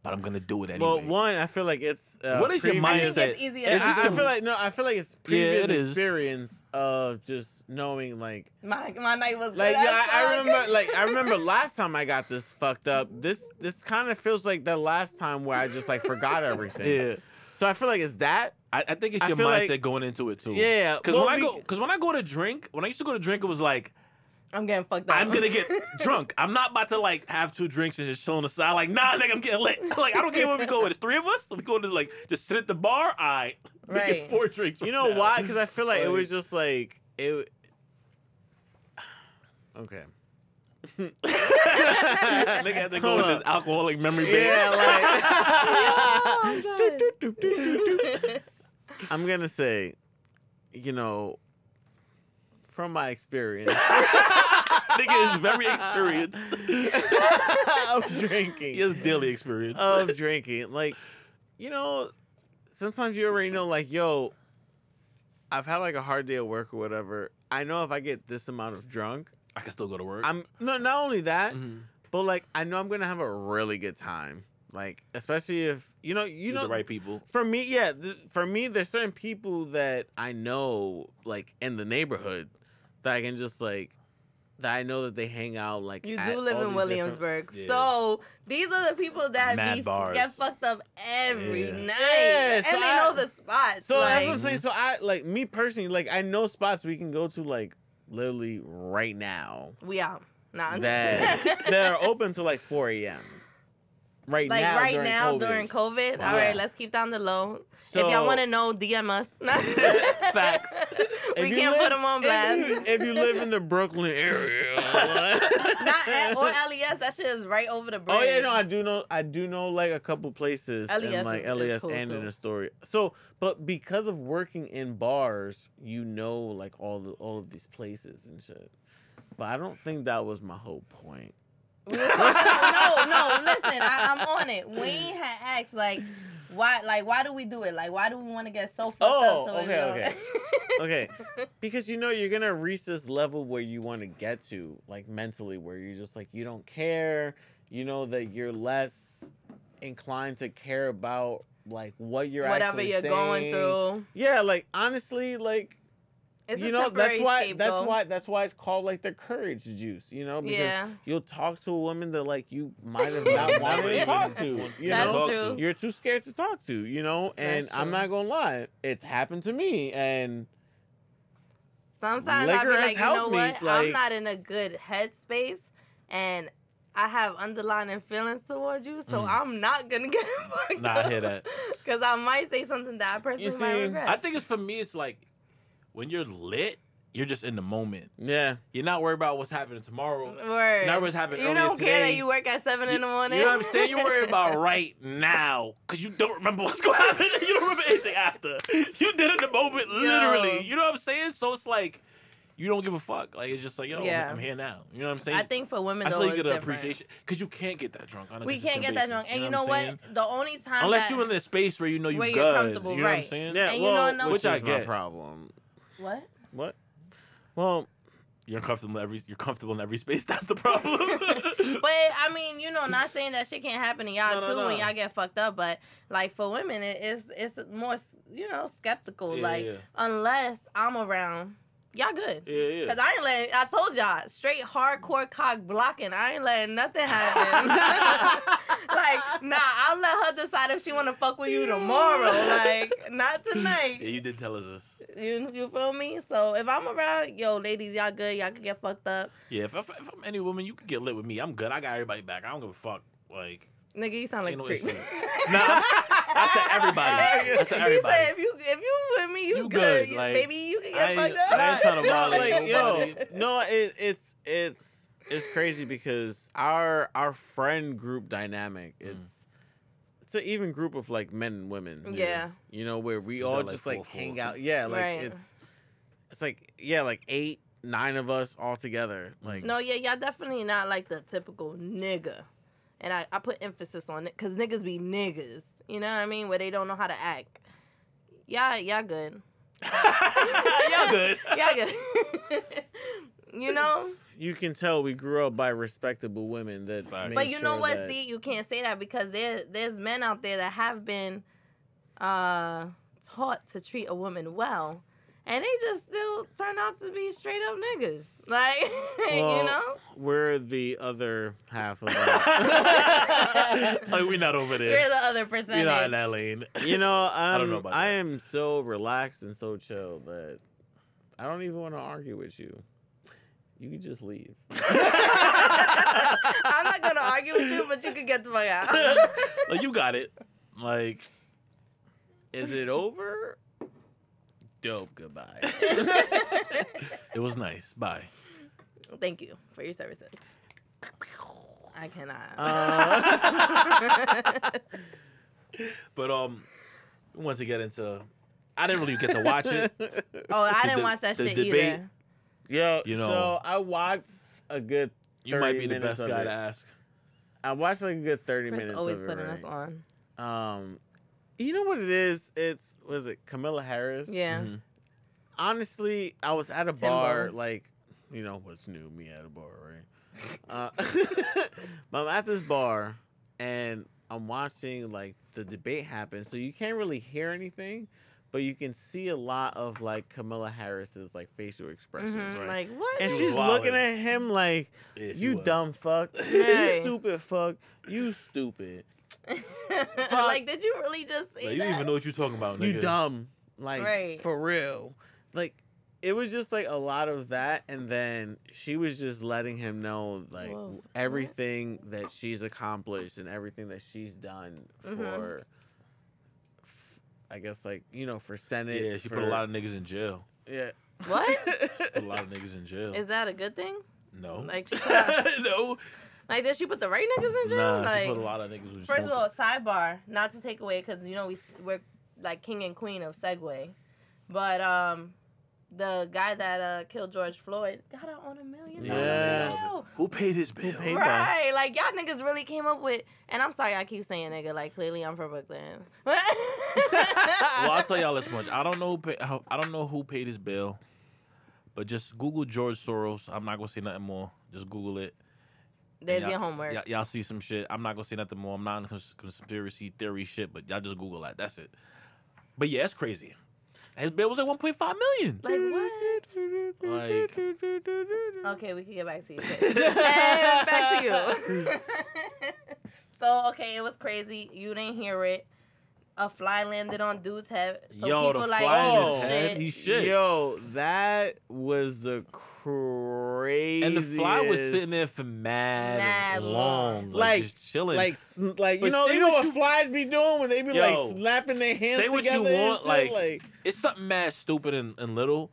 but I'm gonna do it anyway. Well, one, I feel like it's uh, What is your previous- I think mindset? it's easier. Yeah, to I, I feel like no, I feel like it's Yeah, previous it is. experience of just knowing like my my night was like good yeah, I, I remember like I remember last time I got this fucked up. This this kind of feels like the last time where I just like forgot everything. yeah, So I feel like it's that. I, I think it's I your mindset like- going into it too. Yeah, Because well, when I go, because when I go to drink, when I used to go to drink, it was like I'm getting fucked up. I'm gonna get drunk. I'm not about to like have two drinks and just chill on the side. Like, nah, nigga, I'm getting lit. Like, I don't care where we go. With. It's three of us. We go to like just sit at the bar. I we Right. get four drinks. You know now. why? Because I feel like, it was just like it. Okay. nigga had to go with in this alcoholic memory bank. Yeah, I'm. I'm gonna say, you know, from my experience nigga is very experienced. of drinking, he has daily experience. of drinking, like, you know, sometimes you already know, like, yo, I've had like a hard day at work or whatever. I know if I get this amount of drunk, I can still go to work. I'm no, not only that, Mhm. but like I know I'm gonna have a really good time. Like, especially if you know, you With know, the right people. for me, yeah, th- for me, there's certain people that I know, like in the neighborhood, that I can just like, that I know that they hang out like. You do live in these Williamsburg, Yeah. so these are the people that Mad be bars. get fucked up every Yeah. night, Yeah, and so they I- know the spots. So like, that's what I'm saying. So I like me personally, like I know spots we can go to like literally right now we out. Nah, I'm- that that are open to like 4 a.m. right like now right during now COVID. during COVID. Wow. All right, let's keep down the low. So, if y'all want to know, DM us. Facts. if we you can't live- put them on blast. If you, if you live in the Brooklyn area, Not at, or LES. That shit is right over the bridge. Oh yeah, no, I do know. I do know like a couple places LES and like is- is LES cool, and in too. Astoria. So, but because of working in bars, you know like all the all of these places and shit. But I don't think that was my whole point. We were talking- no, no. Listen, I, I'm on it. Wayne had asked like, why, like, why do we do it? Like, why do we want to get so fucked Oh, up? So okay, okay. Okay, because you know you're gonna reach this level where you want to get to, like mentally, where you're just like you don't care. You know that you're less inclined to care about like what you're Whatever actually you're going through, Yeah, like honestly, like it's you a know that's why scapegoat. that's why that's why it's called like the courage juice you know because Yeah. you'll talk to a woman that like you might have not wanted to talk to you That's know true. you're too scared to talk to you know and i'm not gonna lie it's happened to me and Sometimes I'll be Liquor has like, you know helped me, what? I'm not in a good headspace, and I have underlying feelings towards you, so Mm. I'm not gonna get fucked Nah, I hear that. Because I might say something that I personally might regret. I think it's for me. It's like when you're lit, you're just in the moment. yeah You're not worried about what's happening tomorrow. Word. Not what's happening You don't care that you work at seven in the morning. You know what I'm saying? You're worried about right now because you don't remember what's going to happen. You don't remember anything after. You did it in the moment, literally. You know what I'm saying? So it's like you don't give a fuck. Like it's just like yo, Yeah. I'm here now. You know what I'm saying? I think for women, I though, feel like you get an appreciation because you can't get that drunk on a We can't consistent get that drunk, and you what know I'm what? saying? The only time Unless that, you're in a space where you know you Where you're good. comfortable, you know what I'm saying? yeah And you well know- which Which I is my problem what? what well You're comfortable in every. You're comfortable in every space. That's the problem. But I mean, you know, not saying that shit can't happen to y'all No, no, too no. when y'all get fucked up, but like for women, it, it's it's more you know skeptical. Yeah, like yeah. unless I'm around, y'all good. yeah, yeah. Cause I ain't letting. I told y'all straight hardcore cock blocking. I ain't letting nothing happen. like nah, I'll let her decide if she wanna fuck with you tomorrow. Like not tonight. Yeah, you did tell us this. You you feel me? So if I'm around, yo, ladies, y'all good. Y'all can get fucked up. Yeah, if, if, if I'm any woman, you can get lit with me. I'm good. I got everybody back. I don't give a fuck. Like, Nigga, you sound like Ain't a no creep. nah, I'm, said everybody. I said everybody. said if you if you with me, you, You good. good, like, baby, I get ain't- fucked up. I ain't tryna no, like yo, no, it, it's it's it's crazy because our our friend group dynamic Mm. it's it's an even group of like men and women. Yeah. you know where we It's all not like just like full, full. hang out. Yeah, like Right. it's it's like yeah, like eight nine of us all together. Like No, yeah, y'all definitely not like the typical nigga. And I, I put emphasis on it because niggas be niggas. You know what I mean? Where they don't know how to act. Y'all, y'all good. Y'all good. Y'all good. you know? you can tell we grew up by respectable women that. Facts. made But you know what? that- See, you can't say that because there there's men out there that have been uh taught to treat a woman well. And they just still turn out to be straight up niggas. Like, you know? we're the other half of that. like we're not over there. We're the other percentage. We're not in that lane. you know, I'm, I don't know about I that. am so relaxed and so chill that I don't even want to argue with you. You can just leave. I'm not gonna argue with you, but you can get the fuck out. like you got it. Like Is it over? Dope. Goodbye. it was nice. Bye. Thank you for your services. I cannot. Uh, But um, once to get into, I didn't really get to watch it. oh, I didn't the- watch that the shit debate- either. Yo, You know- so I watched a good. You might be the best guy it. to ask. I watched like a good thirty Chris minutes. always of it, putting right? us on. Um, you know what it is? It's was it Kamala Harris? Yeah. Mhm. Honestly, I was at a Timbo. bar, like you know what's new, me at a bar, right? Uh, but I'm at this bar and I'm watching like the debate happen, so you can't really hear anything, but you can see a lot of like Kamala Harris's like facial expressions, Mhm, right? Like what? and She she's was looking at him like, Yeah, "You was. dumb fuck, Right. you stupid fuck, you stupid, like, did you really just say Like, you that? don't even know what you're talking about, nigga. you dumb, like Right. for real." Like, it was just like a lot of that, and then she was just letting him know like Whoa. everything that she's accomplished and everything that she's done Mhm. for. f- I guess like you know for Senate. Yeah, she for, put a lot of niggas in jail. yeah. What? Put a lot of niggas in jail. Is that a good thing? no. Like, she put out- no. Like, did she put the right niggas in jail? Nah, like, she put a lot of niggas. with First of all, sidebar, not to take away, because you know we we're like king and queen of segue, but um, the guy that uh killed George Floyd got out on a million dollar Yeah. bail. who paid his bill? paid- Right, like y'all niggas really came up with, and I'm sorry I keep saying nigga, like clearly I'm from Brooklyn. well, I'll tell y'all this much. I don't know. Who pay, I don't know who paid his bill, but just Google George Soros. I'm not gonna say nothing more. Just Google it. There's your homework. Y'all, y'all see some shit. I'm not gonna say nothing more. I'm not in cons- conspiracy theory shit, but y'all just Google that. That's it. But yeah, it's crazy. His bill was like 1.5 million. Like what? Like- Okay, we can get back to you. and back to you. so okay, it was crazy. You didn't hear it. A fly landed on dude's head. So Yo, people the like, fly in his oh, head, shit. he shit. Yo, that was the crazy. And the fly was sitting there for mad, Mad long, long. like, Like- just chilling. like, like you But know, say you know what what you- flies be doing when they be Yo, like slapping their hands say what you together and want, like- like it's something mad stupid and, and little,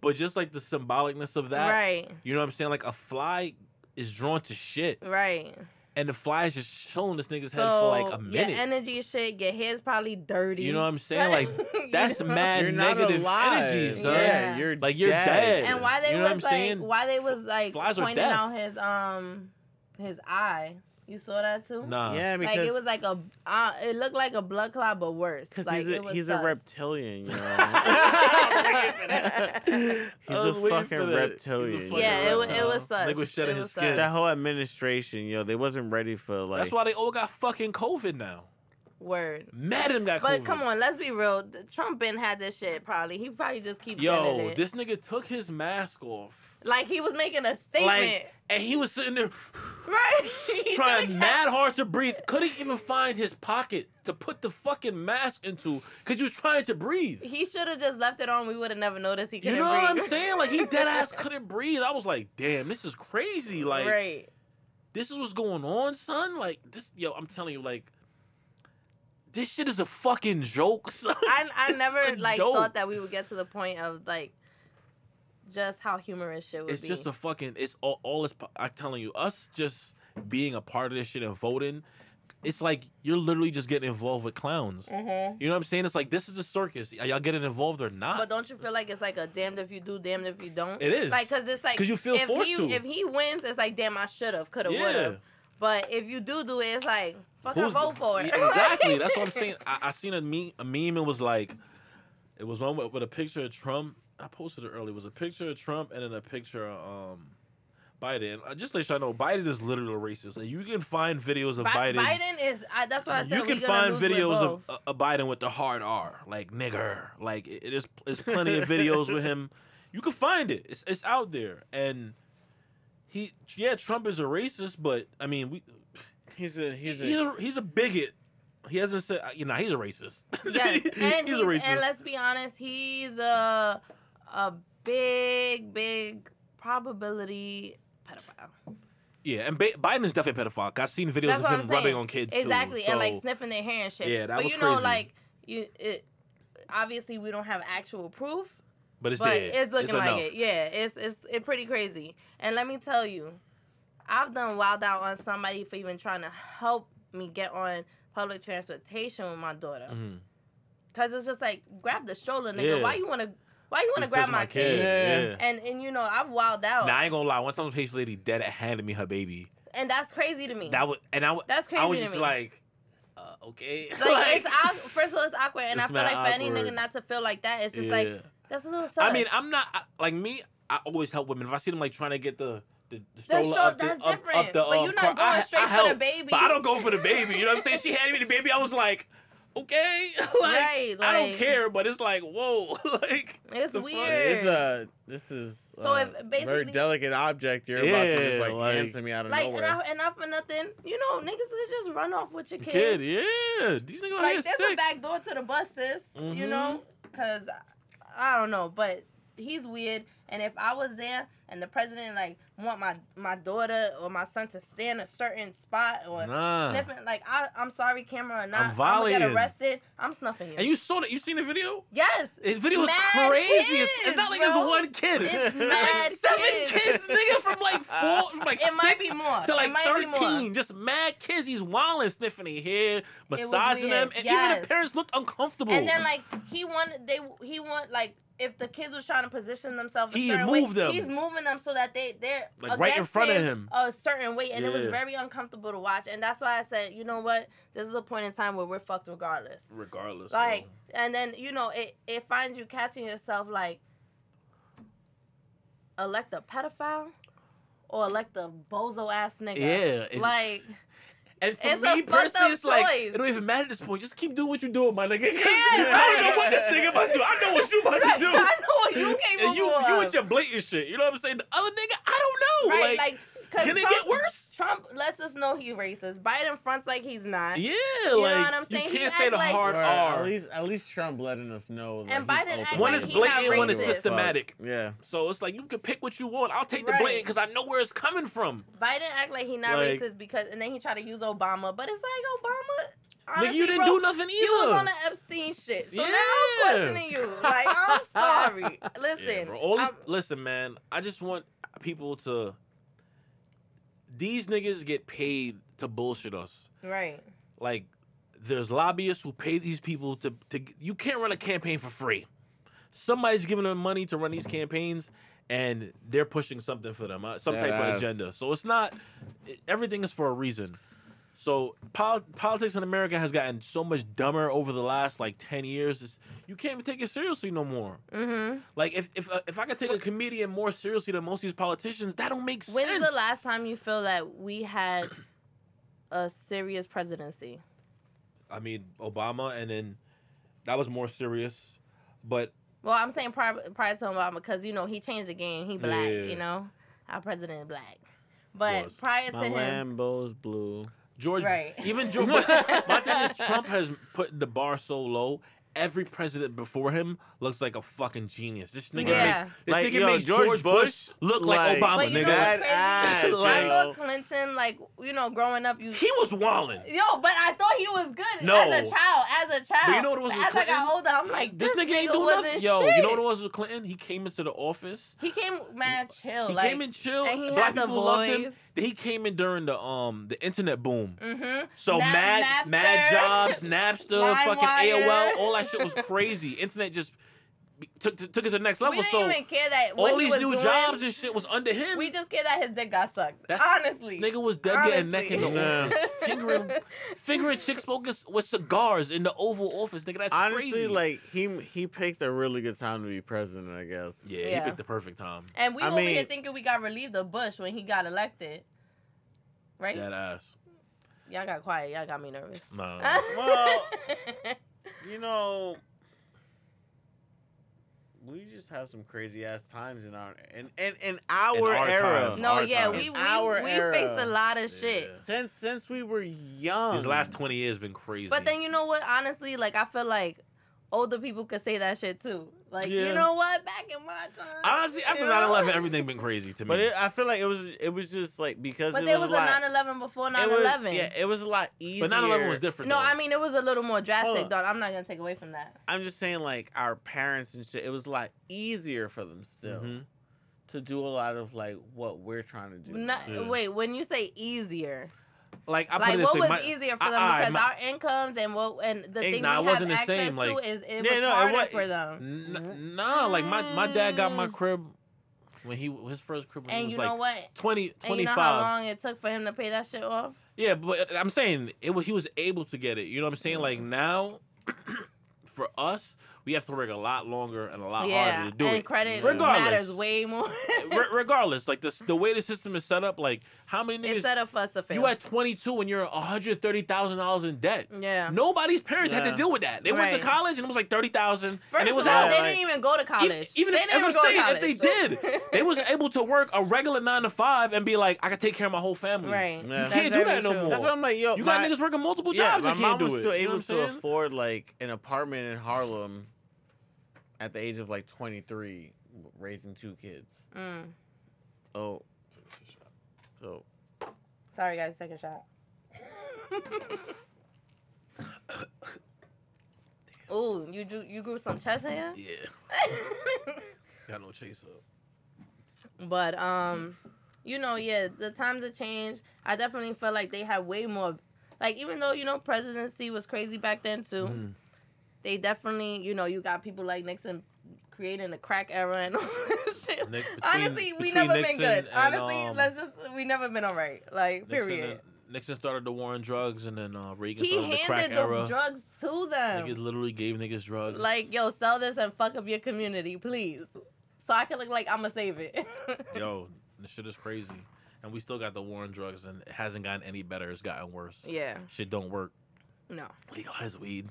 but just like the symbolicness of that. right, You know what I'm saying? Like a fly is drawn to shit, right. And the fly is just chilling this nigga's So head for like a minute. your minute. energy shit, your hair's probably dirty. You know what I'm saying? Like You that's know? mad you're negative energy, son. Yeah. Yeah, you're Like, you're dead. dead. And why they You know was like, saying? why they was like Flies are pointing out his um his eye. You saw that too? Nah. Yeah, because like it was like a, uh, it looked like a blood clot, but worse. because like, he's it a was he's sus. a reptilian, you know. He's a waiting for fucking that. He's a reptilian. fucking Yeah, it was it was sus. Nigga was shedding his skin. sus. That whole administration, yo, they wasn't ready for like. That's why they all got fucking COVID now. Word. Mad at him got But COVID. come on, let's be real. Trump been had this shit probably. He probably just keep Yo, this nigga took his mask off. like he was making a statement. Like, and he was sitting there right? Trying mad hard to breathe. Couldn't even find his pocket to put the fucking mask into because he was trying to breathe. He should have just left it on. We would have never noticed he You couldn't know what I'm saying? Like he dead ass couldn't breathe. I was like, damn, this is crazy. Like right. this is what's going on, son. Like this, yo, I'm telling you, like this shit is a fucking joke. Son. I I never like joke. thought that we would get to the point of like just how humorous shit would It's be. It's just a fucking. It's all. All this. I'm telling you, us just being a part of this shit and voting. It's like you're literally just getting involved with clowns. Mhm. You know what I'm saying? It's like this is a circus. Are y'all getting involved or not? But don't you feel like it's like a damned if you do, damned if you don't? It is. Like, cause it's like 'Cause you feel if forced he to. if he wins, it's like damn, I should have, could have, would yeah. have. But if you do do it, it's like fuck, I Who's- vote for it. Yeah, exactly. That's what I'm saying. I, I seen a meme. A meme. It was like, it was one with, with a picture of Trump. I posted it earlier. It was a picture of Trump and then a picture of um, Biden. Uh, Just to let y'all know, Biden is literally racist. Like, you can find videos of Bi- Biden. Biden is. I, that's what I said. you can find videos of, both. uh, of Biden with the hard R, like nigger. Like it, is. There's plenty of videos with him. You can find it. It's it's out there. And he, yeah, Trump is a racist, but I mean, we he's a he's he's a a, he's a bigot. He hasn't said, you know, he's a racist. Yes, and he's he's, a racist. and let's be honest, he's a a big, big probability pedophile. yeah, and ba- Biden is definitely a pedophile. I've seen videos That's of him I'm rubbing on kids Exactly, too. and like sniffing their hair and shit. Yeah, that but was you know, crazy. like you, it obviously we don't have actual proof, but it's but there. it's looking like enough. it. Yeah, it's it's it pretty crazy. And let me tell you, I've done wild out on somebody for even trying to help me get on public transportation with my daughter. Mhm. Cause it's just like grab the stroller, nigga. Yeah. Why you wanna why you wanna He grab touched my, kid? Yeah. And and you know I've wild out, Now I ain't gonna lie. One time, the patient lady dead handed me her baby. and that's crazy to me. That was, and I, w- that's crazy I was to just me. like, uh, okay. like, it's. First of all, it's awkward, and I It's feel like mad for any nigga not to feel like that, it's just Yeah. like that's a little. Sus. I mean, I'm not I, like me. I always help women. If I see them like trying to get the the, the That's stroller so- up, the, that's up, different. up the But um, you're not car, I- going straight I for the baby. But I don't go for the baby. You know what I'm saying? She handed me the baby. I was like, okay, like, Right, I don't care. But it's like, whoa, like It's the fuck? weird. it's a this is So uh, if very delicate object you're about to just Yeah, like, like- answer me out of like, and, nowhere. I, and not for nothing, you know, niggas could just run off with your kid, kid. yeah. These niggas out Like, here there's a back door to the bus, sis. You know, because I don't know, but he's weird. And if I was there and the president like want my my daughter or my son to stay in a certain spot or Nah. sniffing, like I, I'm sorry, camera or not, I'm I'm, gonna get arrested. I'm snuffing you. And you saw that? You seen the video? yes, His video is crazy. It's, it's not like bro. there's one kid. It's like seven kids. kids, nigga, from like four, from like It might six be more. to like might be more. thirteen. Just mad kids. He's wilding, sniffing their hair, massaging them, and even the parents looked uncomfortable. And then like he wanted they he want like if the kids was trying to position themselves, a He moved way, them. He's moving them so that they they're Like, right in front of him. a certain way, and it was very uncomfortable to watch. And that's why I said, you know what, this is a point in time where we're fucked regardless. regardless, Like, and then you know it it finds you catching yourself like elect a pedophile or elect a bozo ass nigga. Yeah, like And for It's me personally, it's like choice. it don't even matter at this point. Just keep doing what you're doing, my nigga. Yeah, I don't know what this nigga about to do. I know what you about to do. I know what you capable and you, you with your blatant shit. You know what I'm saying? The other nigga, I don't know. right, like, like, 'cause can it get worse? Trump lets us know he racist. Biden fronts like he's not. Yeah, know like what I'm saying? you can't say the like- hard R. At least, at least Trump letting us know. Like, And he's Biden open. One like is blatant, one is racist. systematic. Yeah. So it's like you can pick what you want. I'll take the Right. blatant because I know where it's coming from. Biden act like he not Like- racist because, and then he try to use Obama, but it's like Obama. Nigga, Honestly, you didn't bro, do nothing either. You was on the Epstein shit, so now I'm questioning you. Like I'm sorry. Listen, Yeah, bro. All these, listen, man. I just want people to. These niggas get paid to bullshit us. right. Like, there's lobbyists who pay these people to. to you can't run a campaign for free. Somebody's giving them money to run these campaigns, and they're pushing something for them, uh, some Dead type of agenda. So it's not. everything is for a reason. So pol- politics in America has gotten so much dumber over the last like ten years. It's, you can't even take it seriously no more. Mm-hmm. Like if if uh, if I could take a comedian more seriously than most of these politicians, that don't make When's sense. When's the last time you feel that we had a serious presidency? I mean, Obama, and then that was more serious. But Well, I'm saying prior, prior to Obama because you know he changed the game. He black, Yeah. you know, our president is black. But Was. prior to My him, Lambo's blue. George, Right. even George, my thing is Trump has put the bar so low. Every president before him looks like a fucking genius. This nigga Yeah. makes this Like, nigga yo, makes George George, Bush, Bush, look like, like- Obama, but you nigga. know what's That crazy? ass, I yo. thought Clinton, like you know, growing up, you he was walling. Yo, but I thought he was good No. as a child. As a child, But you know what it was with As I got older, I'm like, This, this, nigga ain't doing nothing. Yo, shit. you know what it was with Clinton? He came into the office. He came mad chill. He like, came in chill. and he Black had the people loved him. He came in during the um the internet boom. Mm-hmm. So Nap- mad, mad jobs, Napster, fucking. AOL, all that shit was crazy. Internet just took took it to the next We level. didn't So even care that what all he these was new doing. jobs and shit was under him. we just care that his dick got sucked. That's- Honestly, this nigga was dead getting neck in the Yeah. office, fingering, fingering chicks smoking with cigars in the Oval Office. Nigga, that's Honestly, crazy. like he he picked a really good time to be president. I guess. yeah, Yeah. he picked the perfect time. And we I over here thinking we got relieved of Bush when he got elected. Right? That ass. Y'all got quiet. Y'all got me nervous. No. Well, You know, we just have some crazy ass times in our in in, in our, our era. time. no, Our yeah, time. we In we, our we era. faced a lot of shit. Yeah. Since since we were young. These last twenty years been crazy. But then you know what? Honestly, like I feel like older people could say that shit too. Like Yeah. you know what? Back in my time. honestly, after you 9-11, everything been crazy to me. But it, I feel like it was it was just like because But it there was, was, a lot, a 9/11 before it 9/11. yeah, it was a lot easier. but 9-11 was different. no, though. I mean it was a little more drastic. Hold Though I'm not gonna take away from that. I'm just saying, like our parents and shit. It was a lot easier for them still Mhm. to do a lot of like what we're trying to do. Not, Yeah. Wait, when you say easier, like I put it this what way, was my- easier for them? I- because my- our incomes and what and the things Nah, we have access same, like- to is it Yeah, was no, harder wa- for them. N- nah, like my, my dad got my crib when he his first crib And was you like know what? 20, And you 25. know how long it took for him to pay that shit off? Yeah, but I'm saying it was he was able to get it. You know what I'm saying? Like Mm-hmm. now, for us, we have to work a lot longer and a lot yeah, harder to do and it. credit Regardless. matters way more. Re- regardless, like the the way the system is set up, like how many it's niggas set up for us to fail. you at 22 and you're 130 thousand dollars in debt. yeah. Nobody's parents had to deal with that. They went to college and it was like thirty thousand, First and it was of all, out. they didn't even go to college. Even, even they if, didn't as I'm even go to saying, if they did, they was able to work a regular nine to five and be like, I can take care of my whole family. right. You That's can't do very that no true. more. That's what I'm like, yo. You got niggas working multiple jobs. yeah, jobs my can't mom was still able to afford like an apartment in Harlem at the age of like 23 raising two kids. Mm. Oh, so Sorry, guys. Take a shot. Ooh, you do you grew some chest hair? Yeah. Got no chase up. but um, you know, yeah, the times have changed. I definitely feel like they have way more. Like even though you know presidency was crazy back then too, Mhm. They definitely you know you got people like Nixon creating the crack era and all that shit. Nick- between- Honestly, we never been good. and, Honestly, um, let's just we never been alright. Like Nixon, period. and- Nixon started the war on drugs, and then uh, Reagan he started the crack handed the era. drugs to them. Niggas literally gave niggas drugs. Like, yo, sell this and fuck up your community, please. So I can look like I'ma save it. yo, this shit is crazy. And we still got the war on drugs, and it hasn't gotten any better. It's gotten worse. yeah. Shit don't work. No. Legalize weed.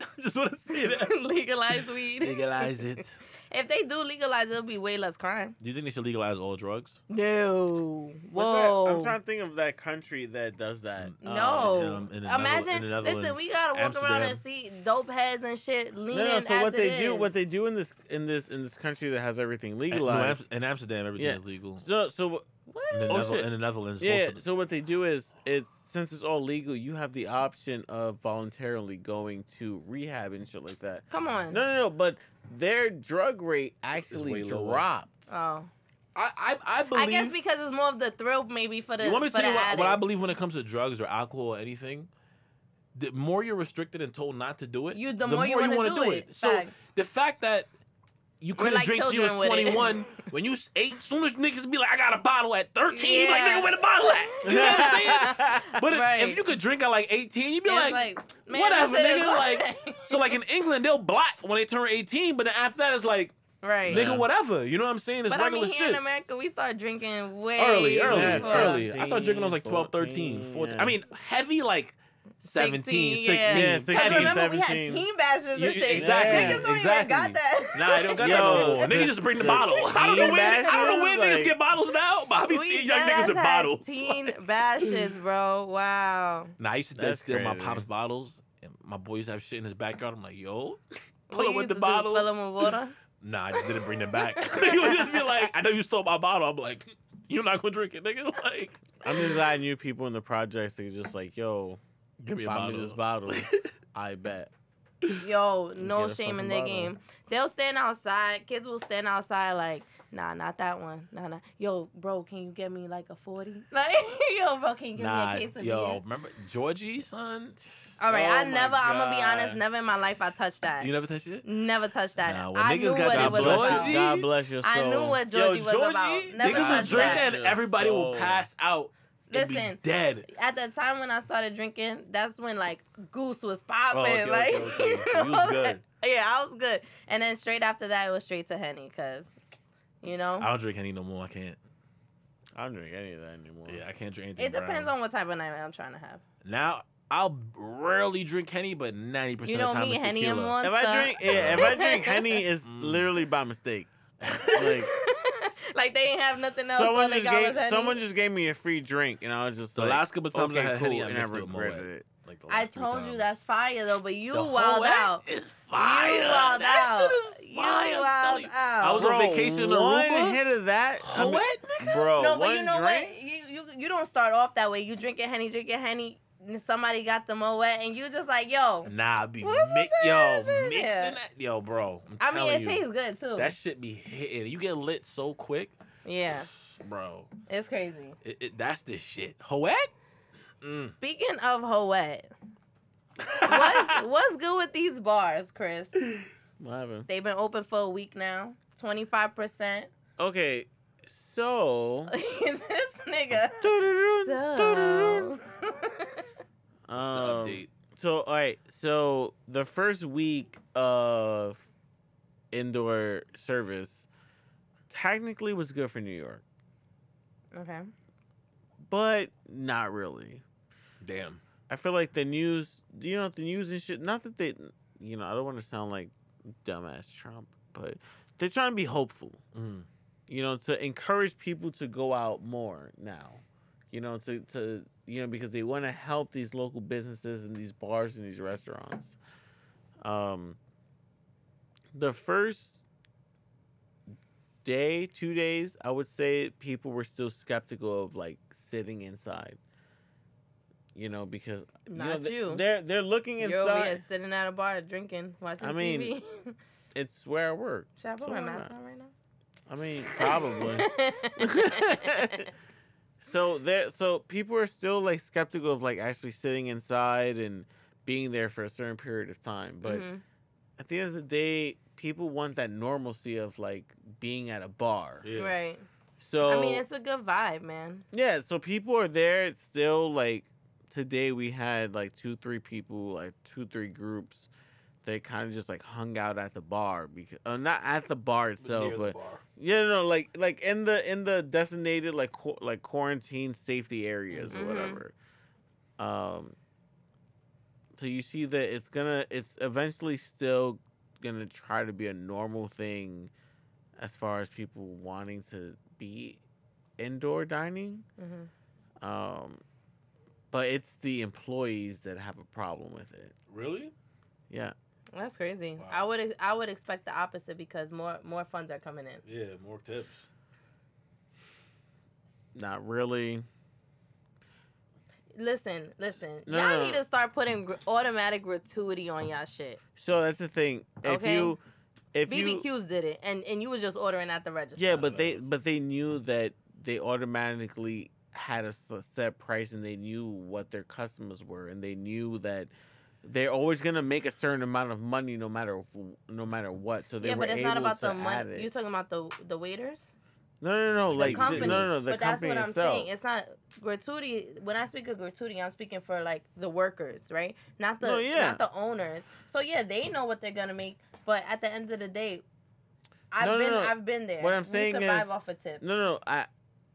I just want to see that. legalize weed. Legalize it. If they do legalize, it, it'll be way less crime. Do you think they should legalize all drugs? No. What's that? Whoa. I'm trying to think of that country that does that. Mm. No. in, um, in the Nether- Imagine. in listen, we gotta walk around and see dope heads and shit leaning No, no. So as what it they do, is. what they do in this in this in this country that has everything no, legalized. Am- in Amsterdam, everything Yeah. is legal. So so What? In the, Oh, Nether- shit. in the Netherlands, most yeah. of the- So what they do is it's since it's all legal, you have the option of voluntarily going to rehab and shit like that. Come on. No, no, no. But their drug rate actually way lower. dropped. Oh. I, I, I believe. I guess because it's more of the thrill, maybe for the. you want me to for tell you the what, what I addicts. believe when it comes to drugs or alcohol or anything? The more you're restricted and told not to do it, You- the more you wanna wanna do it. So Facts. the fact that you couldn't like drink till you was children with it. 21, when you was eight, soon as niggas be like, I got a bottle at 13, you be like, nigga, where the bottle at? You know what I'm saying? But if- Right. if you could drink at like 18, you'd be It's like, man, whatever, that shit is nigga, like- so like in England, they'll block when they turn 18, but then after that, it's like, right. nigga, Yeah. whatever. You know what I'm saying? It's but I mean, here shit. in America, we start drinking way early, early, Yeah, early. I started drinking when I was like 12, 14, 13, 14. yeah. I mean, heavy like 17, 16, 16. yeah. Yeah, 16, Because remember, we had team bashes You- and shit. exactly, Niggas don't exactly. even got that. Nah, I don't got Yo, that no more. Niggas just bring the, the bottle. I don't know teen where, niggas, I don't know where bashes, niggas get bottles now, but I be We seeing young dead niggas ass with had bottles. Teen bashes, bro. Wow. Nah, I used to That's steal my crazy. pop's bottles, and my boys have shit in his backyard. I'm like, yo, pull What up with the to do, bottles. Fill them with water. Nah, I just didn't bring them back. he would just be like, I know you stole my bottle. I'm like, you're not gonna drink it, nigga. Like, I'm just glad I knew people in the projects that just like, yo, give me a buy bottle. me this bottle. I bet. Yo, no Get shame in fucking their bottle. game. They'll stand outside. Kids will stand outside like, nah, not that one. Nah, nah. Yo, bro, can you get me like a 40? Like, yo, bro, can you give Nah, me a case of yo, beer? remember Georgie, son? All right, Oh I my never, I'm going to be honest, never in my life I touched that. You never touched it? Never touched that. Nah, when I niggas knew got what that it was bless about. God bless your soul. I knew what Georgie was about. Never niggas will drink that. that and everybody will pass out. And Listen. be dead. At the time when I started drinking, that's when like Goose was popping. Oh, okay, okay, like, okay. So you was good. yeah, I was good. And then straight after that, it was straight to Henny, cause, you know, I don't drink any no more. I can't. I don't drink any of that anymore. Yeah, I can't drink anything. it depends brown. on what type of night I'm trying to have. Now I'll rarely drink Henny, but ninety percent of the time it's Henny tequila. If I drink, yeah, if I drink Henny, it's Mm. literally by mistake. Like like they ain't have nothing else. someone all just gave someone just gave me a free drink, and I was just The like, last couple times I had Henny, cool, I and I mixed it regretted it. Like I told you that's fire though, but you The wild out. is fire. You wild that out. shit is You fire. I'm wild you. out. I was on vacation in one Aruba. hit of that, I mean, nigga. bro. no, but one you know drink, what? You, you you don't start off that way. You drink your henny, drink your henny. Somebody got the moet, and you just like, yo. Nah, I be mix, yo mixing Yeah. that, yo, bro. I mean, it you, tastes good too. that shit be hitting. You get lit so quick, yeah, bro. it's crazy. It, it, that's the shit. Hoe? Mm. Speaking of Moet, what's what's good with these bars, Chris? what happened? They've been open for a week now. Twenty five percent. Okay, so This nigga. so, um, update? so all right, so the first week of indoor service technically was good for New York, okay. but not really. Damn. I feel like the news, you know, the news and shit. Not that they, you know, I don't want to sound like dumbass Trump, but they're trying to be hopeful. Mm. You know, to encourage people to go out more now. You know, to to you know because they want to help these local businesses and these bars and these restaurants. Um. The first day, two days, I would say people were still skeptical of like sitting inside. You know, because you know, Not you. they're they're looking You're over here inside. sitting at a bar drinking, watching I mean, TV. It's where I work. Should I put so my mask not? on right now? I mean, probably. so there, so people are still like skeptical of like actually sitting inside and being there for a certain period of time. But Mhm. at the end of the day, people want that normalcy of like being at a bar. Yeah. Right. So I mean, it's a good vibe, man. yeah, so people are there still. Like today, we had like two, three people, like two, three groups. They kind of just like hung out at the bar because uh, not at the bar itself, near the but bar. Yeah, no, like like in the in the designated like qu- like quarantine safety areas or Mhm. whatever. Um. So you see that it's gonna it's eventually still gonna try to be a normal thing, as far as people wanting to be indoor dining. hmm Um, but it's the employees that have a problem with it. Really? Yeah. That's crazy. Wow. I would I would expect the opposite because more more funds are coming in. Yeah, more tips. Not really. Listen, listen. No, y'all no, need no. to start putting gr- automatic gratuity on y'all shit. So that's the thing. If Okay. you, if you, BBQs did it, and and you was just ordering at the register. Yeah, but they but they knew that they automatically had a set price and they knew what their customers were and they knew that they're always gonna make a certain amount of money no matter no matter what. So they yeah, but it's not about the money. it. You talking about the the waiters? no, no, no, The like companies. no, no, no, the but that's what I'm itself. saying. It's not gratuity. When I speak of gratuity, I'm speaking for like the workers, right? Not the No, yeah. not the owners. So yeah, they know what they're gonna make, but at the end of the day, I've No, been no. I've been there. What I'm We saying survive is- off of tips. No, no, I.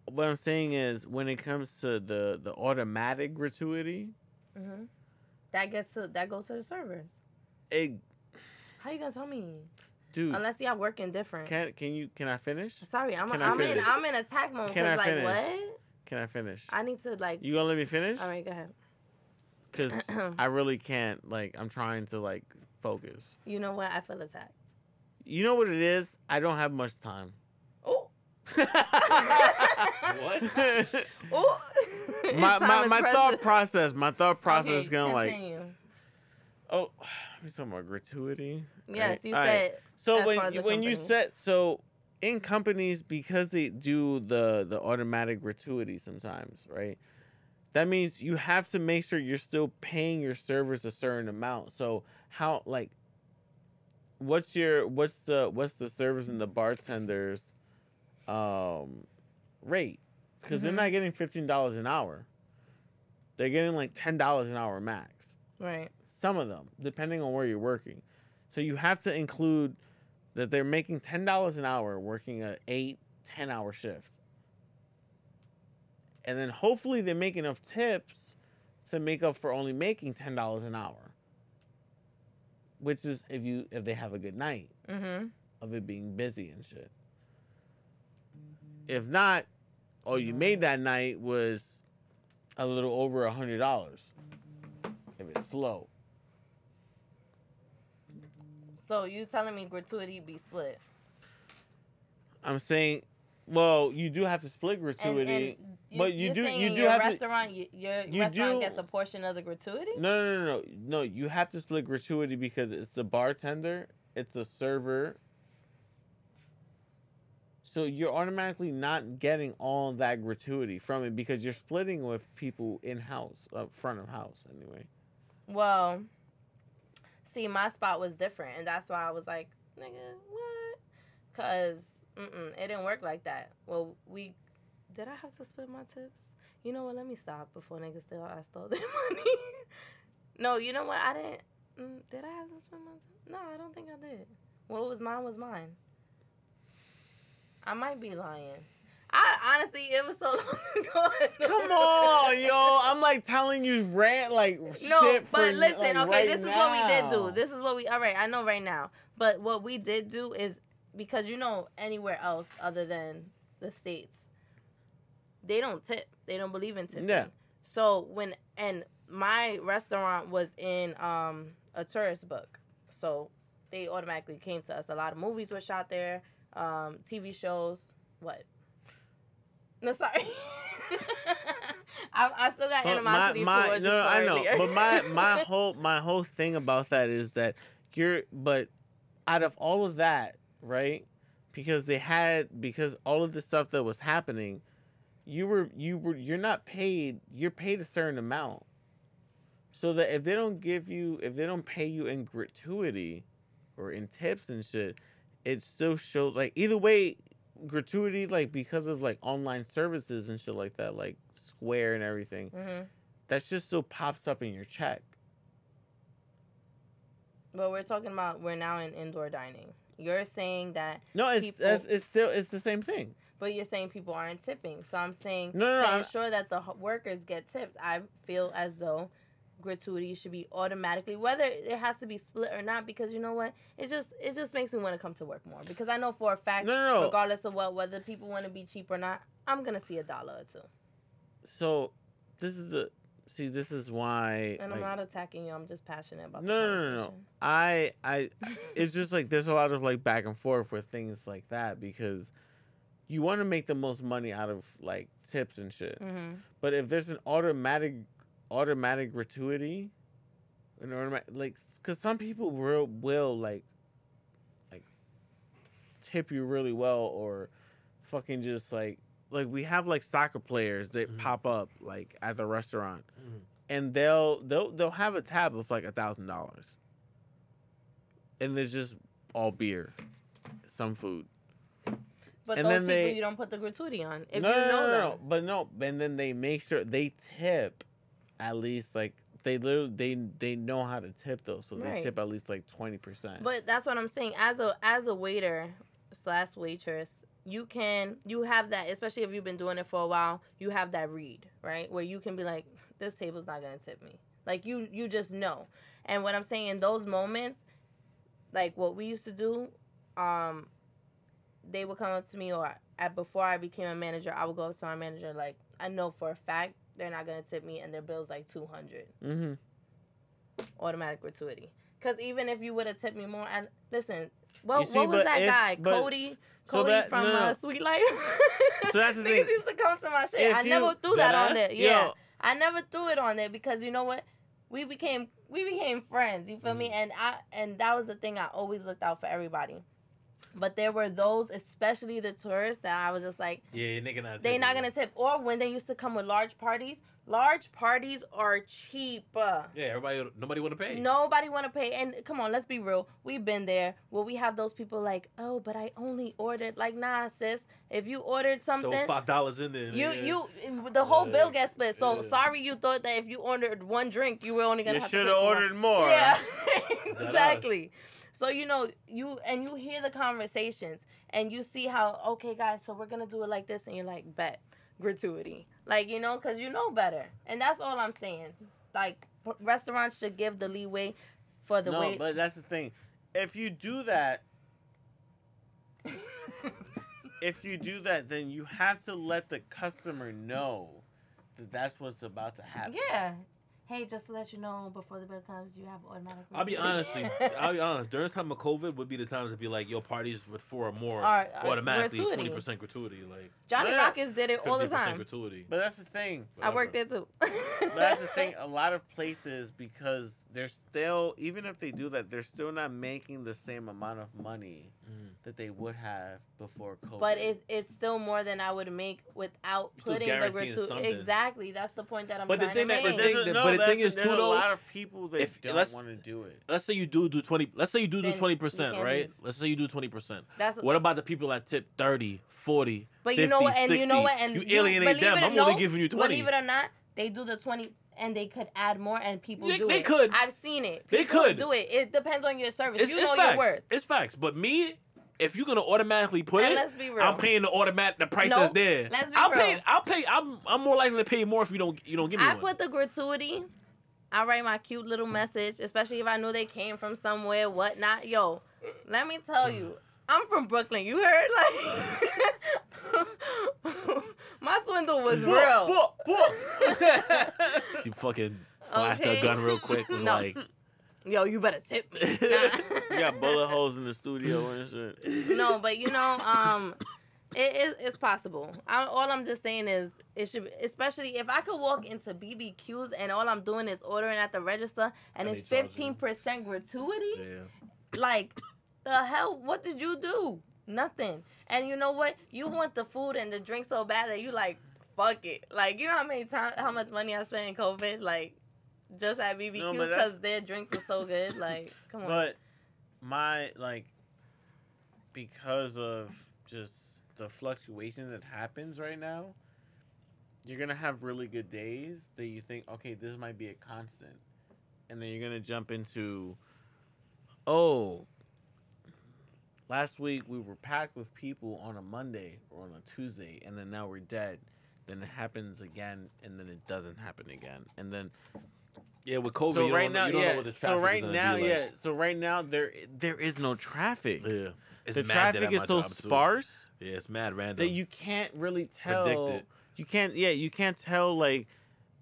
What I'm saying is, when it comes to the the automatic gratuity, hmm That gets to that goes to the servers. it, How you gonna tell me? dude, Unless y'all working different. can can you can I finish? Sorry, I'm Can I I'm in finish? I'm in attack mode Can I because like finish? what? Can I finish? I need to like. You gonna let me finish? All right, go ahead. Because I really can't. Like, I'm trying to like focus. You know what? I feel attacked. You know what it is? I don't have much time. Oh, What? oh. my my, my thought process, my thought process is gonna like, Continue. oh, we talking about gratuity. Yes, right? you All right. said. So as when far you- the when you company. set so in companies because they do the the automatic gratuity sometimes, right? That means you have to make sure you're still paying your servers a certain amount. So how like what's your what's the what's the servers and the bartenders um rate? Because they're Mhm. not getting fifteen dollars an hour. They're getting like ten dollars an hour max Right. some of them depending on where you're working so you have to include that they're making $10 an hour working a 8 10 hour shift and then hopefully they make enough tips to make up for only making $10 an hour which is if you if they have a good night Mm-hmm. of it being busy and shit if not all you made mm-hmm. that night was a little over a hundred dollars if it's slow So you telling me gratuity be split? I'm saying, well, you do have to split gratuity. and you, but you do- you do your have to- restaurant, you, your you restaurant do- gets a portion of the gratuity. no, no, no, no, no. You have to split gratuity because it's the bartender, it's a server. So you're automatically not getting all that gratuity from it because you're splitting with people in house, uh, front of house anyway. Well, see, my spot was different, and that's why I was like, nigga, what? Cause mm-mm, it didn't work like that. Well, we did. I have to split my tips. You know what? Let me stop before niggas still I stole their money. no, you know what? I didn't. Mm, did I have to split my tips? No, I don't think I did. What was mine was mine. I might be lying. I honestly, it was so long ago. Come on, yo! I'm like telling you rant like No, shit. but for, listen, like, okay, right this is what we did do. This is what we all right, I know right now. But what we did do is because you know anywhere else other than the states, they don't tip. They don't believe in tipping. Yeah. So when and my restaurant was in um a tourist book. So they automatically came to us. A lot of movies were shot there. Um, TV shows. What? No, sorry. I, I still got But animosity my, my, towards no, you. no, I know. earlier. But my my whole my whole thing about that is that you're but out of all of that, right? Because they had because all of the stuff that was happening, you were you were you're not paid. You're paid a certain amount. So that if they don't give you if they don't pay you in gratuity or in tips and shit, it still shows like either way gratuity like because of like online services and shit like that like Square and everything Mhm. that just still pops up in your check. But we're talking about we're now in indoor dining. You're saying that, No, it's People- it's, it's still it's the same thing. but you're saying people aren't tipping. So I'm saying No, no, to I'm- ensure that the workers get tipped. I feel as though gratuity should be automatically, whether it has to be split or not. Because you know what, it just it just makes me want to come to work more. Because I know for a fact, No, no, no. regardless of what whether people want to be cheap or not, I'm gonna see a dollar or two. So this is a see. This is why. And I'm not attacking you. I'm just passionate about. no, the no, no, no. I I it's just like there's a lot of like back and forth with things like that because you want to make the most money out of like tips and shit. Mhm. But if there's an automatic automatic gratuity, an automatic like because some people will will like like tip you really well or fucking just like like we have like soccer players that Mhm. pop up like at the restaurant Mhm. and they'll they'll they'll have a tab of like a thousand dollars and there's just all beer some food But And those then people they- you don't put the gratuity on. If no, you no, know no, them. no, but no, and then they make sure they tip at least like they literally they they know how to tip though, so Right. they tip at least like twenty percent. But that's what I'm saying. As a as a waiter slash waitress, you can you have that, especially if you've been doing it for a while. You have that read right where you can be like, this table's not gonna tip me. Like you you just know. And what I'm saying in those moments, like what we used to do, um, they would come up to me or at before I became a manager, I would go up to my manager like I know for a fact they're not gonna tip me and their bill's like two hundred mm-hmm. automatic gratuity. Because even if you would have tipped me more, and listen, what, see, what was that if- guy, but- Cody? so Cody that- from no. Uh, Suite Life. So that's the thing. used to come to my shit. If I you- never threw that Deadass? on there. Yeah, Yo. I never threw it on there because you know what? We became we became friends. You feel me? Mm-hmm. And I and that was the thing. I always looked out for everybody. But there were those, especially the tourists, that I was just like, Yeah, nigga not. they tipping not gonna tip. Or when they used to come with large parties, large parties are cheap. Yeah, everybody. Nobody want to pay. Nobody want to pay. And come on, let's be real. We've been there where we have those people like, oh, but I only ordered. Like, nah, sis. If you ordered something, Throw five dollars in there. you nigga. you the whole Yeah. bill gets split. So Yeah. sorry, you thought that if you ordered one drink, you were only gonna You have to should have ordered more. Yeah, That exactly. So you know you and you hear the conversations and you see how okay guys, so we're gonna do it like this, and you're like bet gratuity, like you know, cause you know better, and that's all I'm saying. Like restaurants should give the leeway for the no, way. but that's the thing. If you do that, if you do that, then you have to let the customer know that that's what's about to happen. yeah. Hey, just to let you know, before the bill comes, you have automatic. I'll be honest. I'll be honest. During this time of COVID, would be the time to be like, yo, parties with four or more Are- are automatically twenty percent gratuity, like Johnny Yeah. Rockets did it all the fifty percent time. gratuity. But that's the thing. I worked there too. But that's the thing. A lot of places because they're still, even if they do that, they're still not making the same amount of money Mm. that they would have before COVID. But it, it's still more than I would make without You're putting the guaranteeing gratuity. Exactly. That's the point that I'm But the trying thing to that- make. the thing- There's a- but the thing is there's too, a lot of people that if- don't want to do it. Let's say you do do twenty. Let's say you do do twenty percent, right? be- Let's say you do twenty percent. That's What about the people that tip 30, 40, but 50, you know what? And 60? you know what? And you alienate believe them. it or I'm only giving you twenty. Believe it or not, they do the twenty, and they could add more, and people They- do they it. They could. I've seen it. They could. do it. It depends on your service. It's, you it's know facts. your worth. It's facts. But me, if you're gonna automatically put And it, let's be real. I'm paying the automatic the price No, that's there. let's be I'll real. pay. I'll pay. I'm I'm more likely to pay more if you don't you don't give me I one. put the gratuity. I write my cute little message, especially if I knew they came from somewhere, whatnot. Yo, let me tell you, I'm from Brooklyn. You heard? Like, my swindle was Book, real. book, book. she fucking flashed her gun real quick. Was No. like, Yo, you better tip me. You got bullet holes in the studio and shit. no, but you know, um, it, it, it's possible. I, all I'm just saying is it should, especially if I could walk into BBQs and all I'm doing is ordering at the register and, And it's they charge you. fifteen percent gratuity. Yeah. Like, the hell? What did you do? Nothing. And you know what? You want the food and the drink so bad that you like, fuck it. Like, you know how many times, how much money I spent in COVID, like, just at BBQs because that's- their drinks are so good. Like, come on. But my like because of just the fluctuation that happens right now, you're gonna have really good days that you think, okay, this might be a constant. And then you're gonna jump into oh last week we were packed with people on a Monday or on a Tuesday and then now we're dead. Then it happens again and then it doesn't happen again. And then Yeah, with COVID, so you right don't, now, you don't yeah. know what the so traffic right now, be like. yeah. So right now, there there is no traffic. Yeah. It's the traffic is so job, too. sparse Yeah, it's mad random. that you can't really tell. Predict it. You can't. Yeah, you can't tell like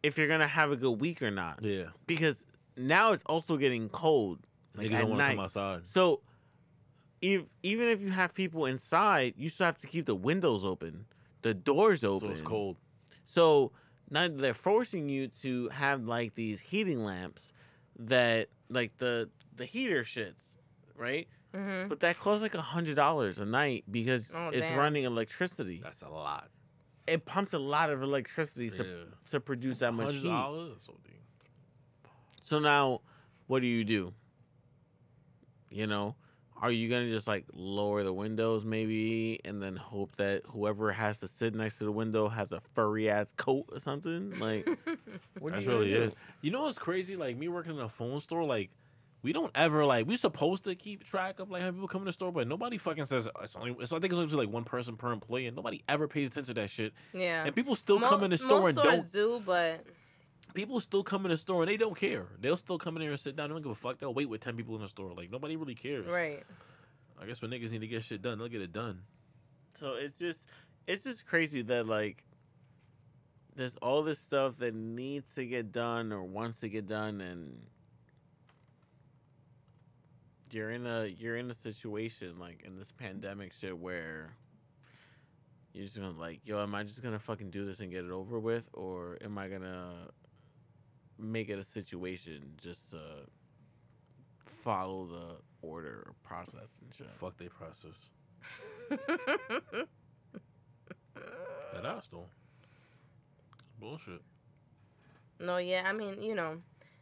if you're gonna have a good week or not yeah. because now it's also getting cold. Like Niggas don't want to come outside. So, if even if you have people inside, you still have to keep the windows open, the doors open. So it's cold. So now they're forcing you to have like these heating lamps that like the the heater shits, right? hmm But that costs like a hundred dollars a night because Oh, it's damn. running electricity. That's a lot. It pumps a lot of electricity to Yeah. to produce that much heat. dollars. That's OD. So now, what do you do? You know, are you gonna just like lower the windows maybe, and then hope that whoever has to sit next to the window has a furry ass coat or something? Like, what That's you really it. You know what's crazy? Like me working in a phone store, like we don't ever like we supposed to keep track of like how people come in the store, but nobody fucking says uh, it's only. It's, I think it's only like one person per employee, and nobody ever pays attention to that shit. Yeah. And people still come in the store most and stores don't. do, but People still come in the store and they don't care. They'll still come in there and sit down. They don't give a fuck. They'll wait with ten people in the store. Like nobody really cares. right. I guess when niggas need to get shit done, they'll get it done. So it's just it's just crazy that like there's all this stuff that needs to get done or wants to get done and you're in a you're in a situation like in this pandemic shit where you're just gonna like, yo, am I just gonna fucking do this and get it over with, or am I gonna make it a situation just to follow the order or process and shit? Fuck they process. That ass though. Bullshit. no, yeah. I mean, you know,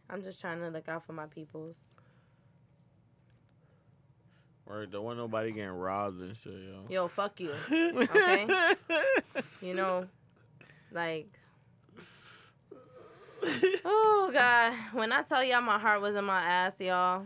I'm just trying to look out for my peoples. Or don't want nobody getting robbed and shit, yo. Yo, fuck you. Okay. You know, like. Oh God! When I tell y'all my heart was in my ass, y'all.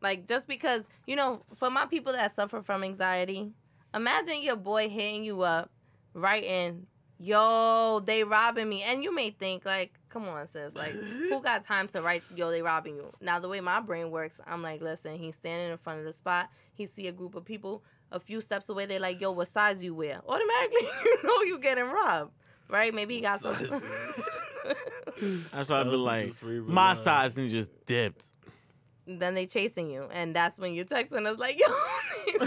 Like just because you know, for my people that suffer from anxiety, imagine your boy hitting you up, writing, "Yo, they robbing me," and you may think like, "Come on, sis, like who got time to write, yo, they robbing you?" Now the way my brain works, I'm like, listen, he's standing in front of the spot. He see a group of people a few steps away. They like, yo, what size you wear? Automatically, you know you getting robbed, right? Maybe he got some. Size That's why I'd be like, my line. size and just dipped. then they chasing you, and that's when you're texting us like, yo.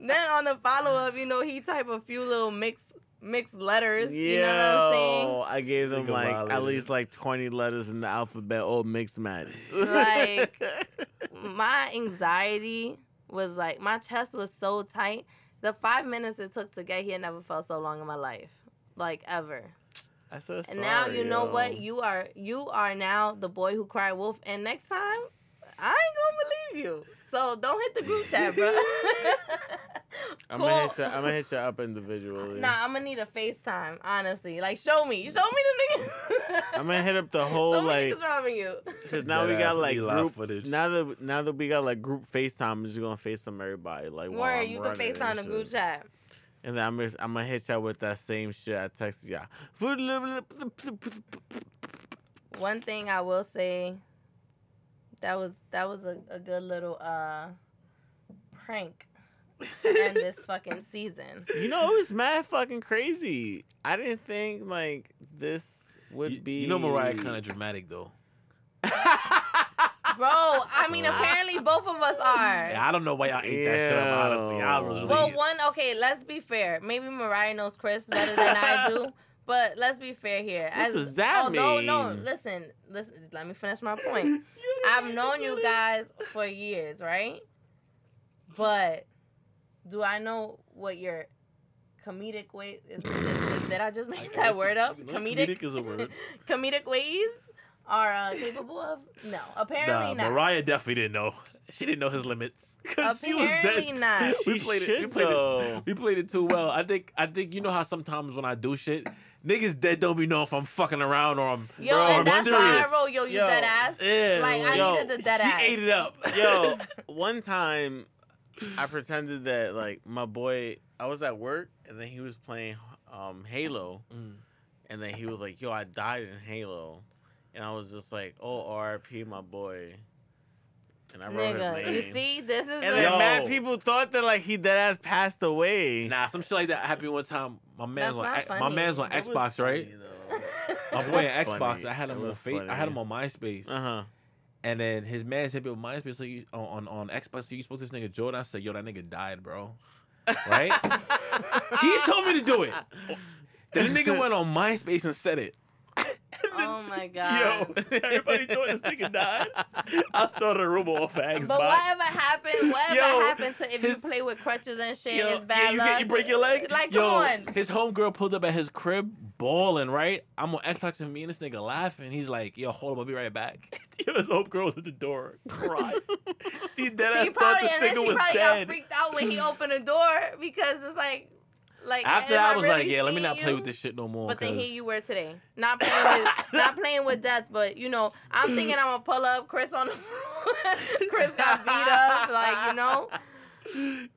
then on the follow up, you know, he type a few little mixed mixed letters. You know what I'm saying? I gave them Nigga like at least like 20 letters in the alphabet, all mixed match. Like- my anxiety was like my chest was so tight. The five minutes it took to get here never felt so long in my life, like ever. I feel And now you know yo. what? You are you are now the boy who cried wolf. And next time, I ain't gonna believe you. So don't hit the group chat, bro. I'm Cool. gonna hit you. I'm gonna hit you up individually. Nah, I'm gonna need a FaceTime, honestly. Like, show me, show me the niggas. I'm gonna hit up the whole show me like, niggas robbing you. cause now we got like group. footage. Now that now that we got like group FaceTime, I'm just gonna FaceTime everybody. Like, while Where I'm you can running FaceTime the group chat. And then I'm gonna, I'm gonna hit y'all with that same shit I texted y'all. One thing I will say, that was that was a, a good little uh prank to end this fucking season. You know, it was mad fucking crazy. I didn't think like this would You, be. you know Mariah kind of dramatic though. Bro, I mean, apparently both of us are. Yeah, I don't know why y'all ate that shit up. Honestly, y'all was Ew. really. Well, one, okay, let's be fair. Maybe Mariah knows Chris better than I do. But let's be fair here. What does that oh, No, no, listen, listen. Let me finish my point. I've known you guys for years, right? But do I know what your comedic way is? is did I just make that word up? You know, Comedic, comedic is a word. comedic ways are uh, capable of? No, apparently Nah, not. Mariah definitely didn't know. She didn't know his limits because she was Apparently dead. not. We She played it. We played it. We played it too well. I think. I think you know how sometimes when I do shit, niggas dead don't be know if I'm fucking around or I'm. Yo, Bro, and I'm that's why I serious. wrote yo, you Yo. dead ass. Yeah, Like, I Yo, needed the dead she ass. ate it up. Yo, one time I pretended that like my boy, I was at work and then he was playing um Halo, Mm. and then he was like, "Yo, I died in Halo," and I was just like, "Oh, R.I.P. my boy," and I wrote Nigga, his name. you see, this is And the then Yo. mad people thought that like he dead ass passed away. Nah, some shit like that happened one time. My man's That's on my man's on It was Xbox, right? funny, though. My boy on Xbox. I had It him on was face. I had him on MySpace. Uh huh. And then his man hit me with MySpace like on, on on Xbox. You spoke to this nigga Jordan. I said, "Yo, that nigga died, bro." Right? he told me to do it. Then the nigga went on MySpace and said it. Oh my god. Yo, everybody thought this nigga died. I started a rumor off of Xbox. But whatever happened, whatever Yo, happened to if his- you play with crutches and shit, Yo, it's bad you, luck. get- you break your leg. Like, Yo, come on. His homegirl pulled up at his crib, bawling. Right, I'm on Xbox and me and this nigga laughing. He's like, "Yo, hold up, I'll be right back." Yo, his homegirl was at the door, crying. she dead She ass thought probably this and then nigga she was probably dead. got freaked out when he opened the door because it's like, like After that, I was like, "Yeah, let me not play you? with this shit no more." But then 'cause- here you were today, not playing with not playing with death. But you know, I'm thinking I'm gonna pull up Chris on the floor. Chris got beat up, like you know.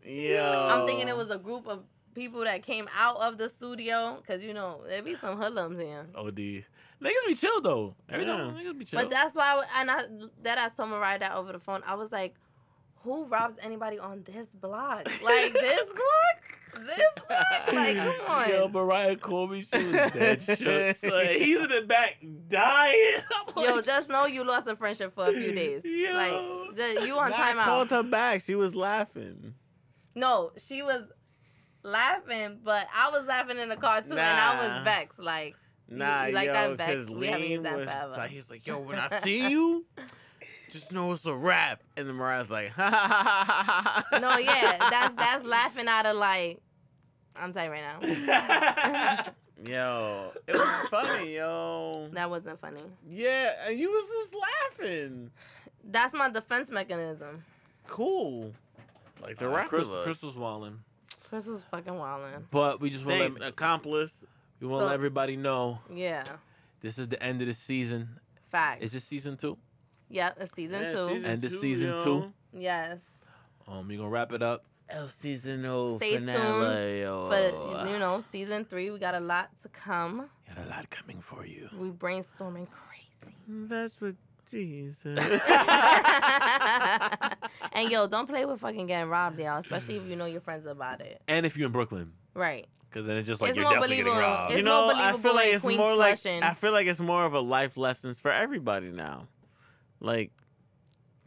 Yeah. I'm thinking it was a group of people that came out of the studio because you know there be some hoodlums here. OD. Niggas be chill though. Every time niggas be chill. But that's why, I, and I that I told Mariah that over the phone. I was like, "Who robs anybody on this block? Like this block? This block? Like, come on." Yo, Mariah called me. She was dead shook. son. he's in the back dying. I'm Yo, just know you lost a friendship for a few days. Yo. Like, just, you on Nah, I called her back. She was laughing. No, she was laughing, but I was laughing in the car too, and I was vexed. Like, Nah, you like yo, that Vex? because We haven't used that was forever. like, he's like, yo, when I see you, just know it's a rap. And then Mariah's like, ha ha ha ha ha. no, yeah, that's that's laughing out of like. I'm telling right now, Yo, it was funny, yo. that wasn't funny. Yeah, and you was just laughing. That's my defense mechanism. Cool. Like the Uh, rest Chris, of us. Chris was wilding. Chris was fucking wildin'. But we just want to Thanks, let, accomplice. we want to So- let everybody know Yeah, this is the end of the season. facts. Is this season two? Yep, it's season Yeah, two. And this season two? yes, Um, we're gonna wrap it up. El seasonal Stay finale. yo. but you know, season three, we got a lot to come. Got a lot coming for you. We brainstorming crazy. That's what Jesus. and yo, don't play with fucking getting robbed, y'all. Especially if you know your friends about it. And if you're in Brooklyn, Right. because then it's just like It's you're more definitely getting robbed. It's you know, more I feel believable like in it's Queens more like Flushing. I feel like it's more of a life lessons for everybody now. Like,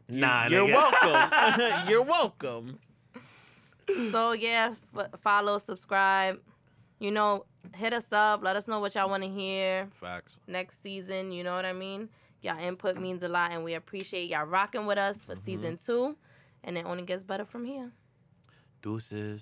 Nah, you're nigga. welcome. you're welcome. So yeah, f- follow, subscribe. You know, hit us up. Let us know what y'all want to hear Facts. next season. You know what I mean? Y'all input means a lot, and we appreciate y'all rocking with us for Mhm. season two. And it only gets better from here. Deuces.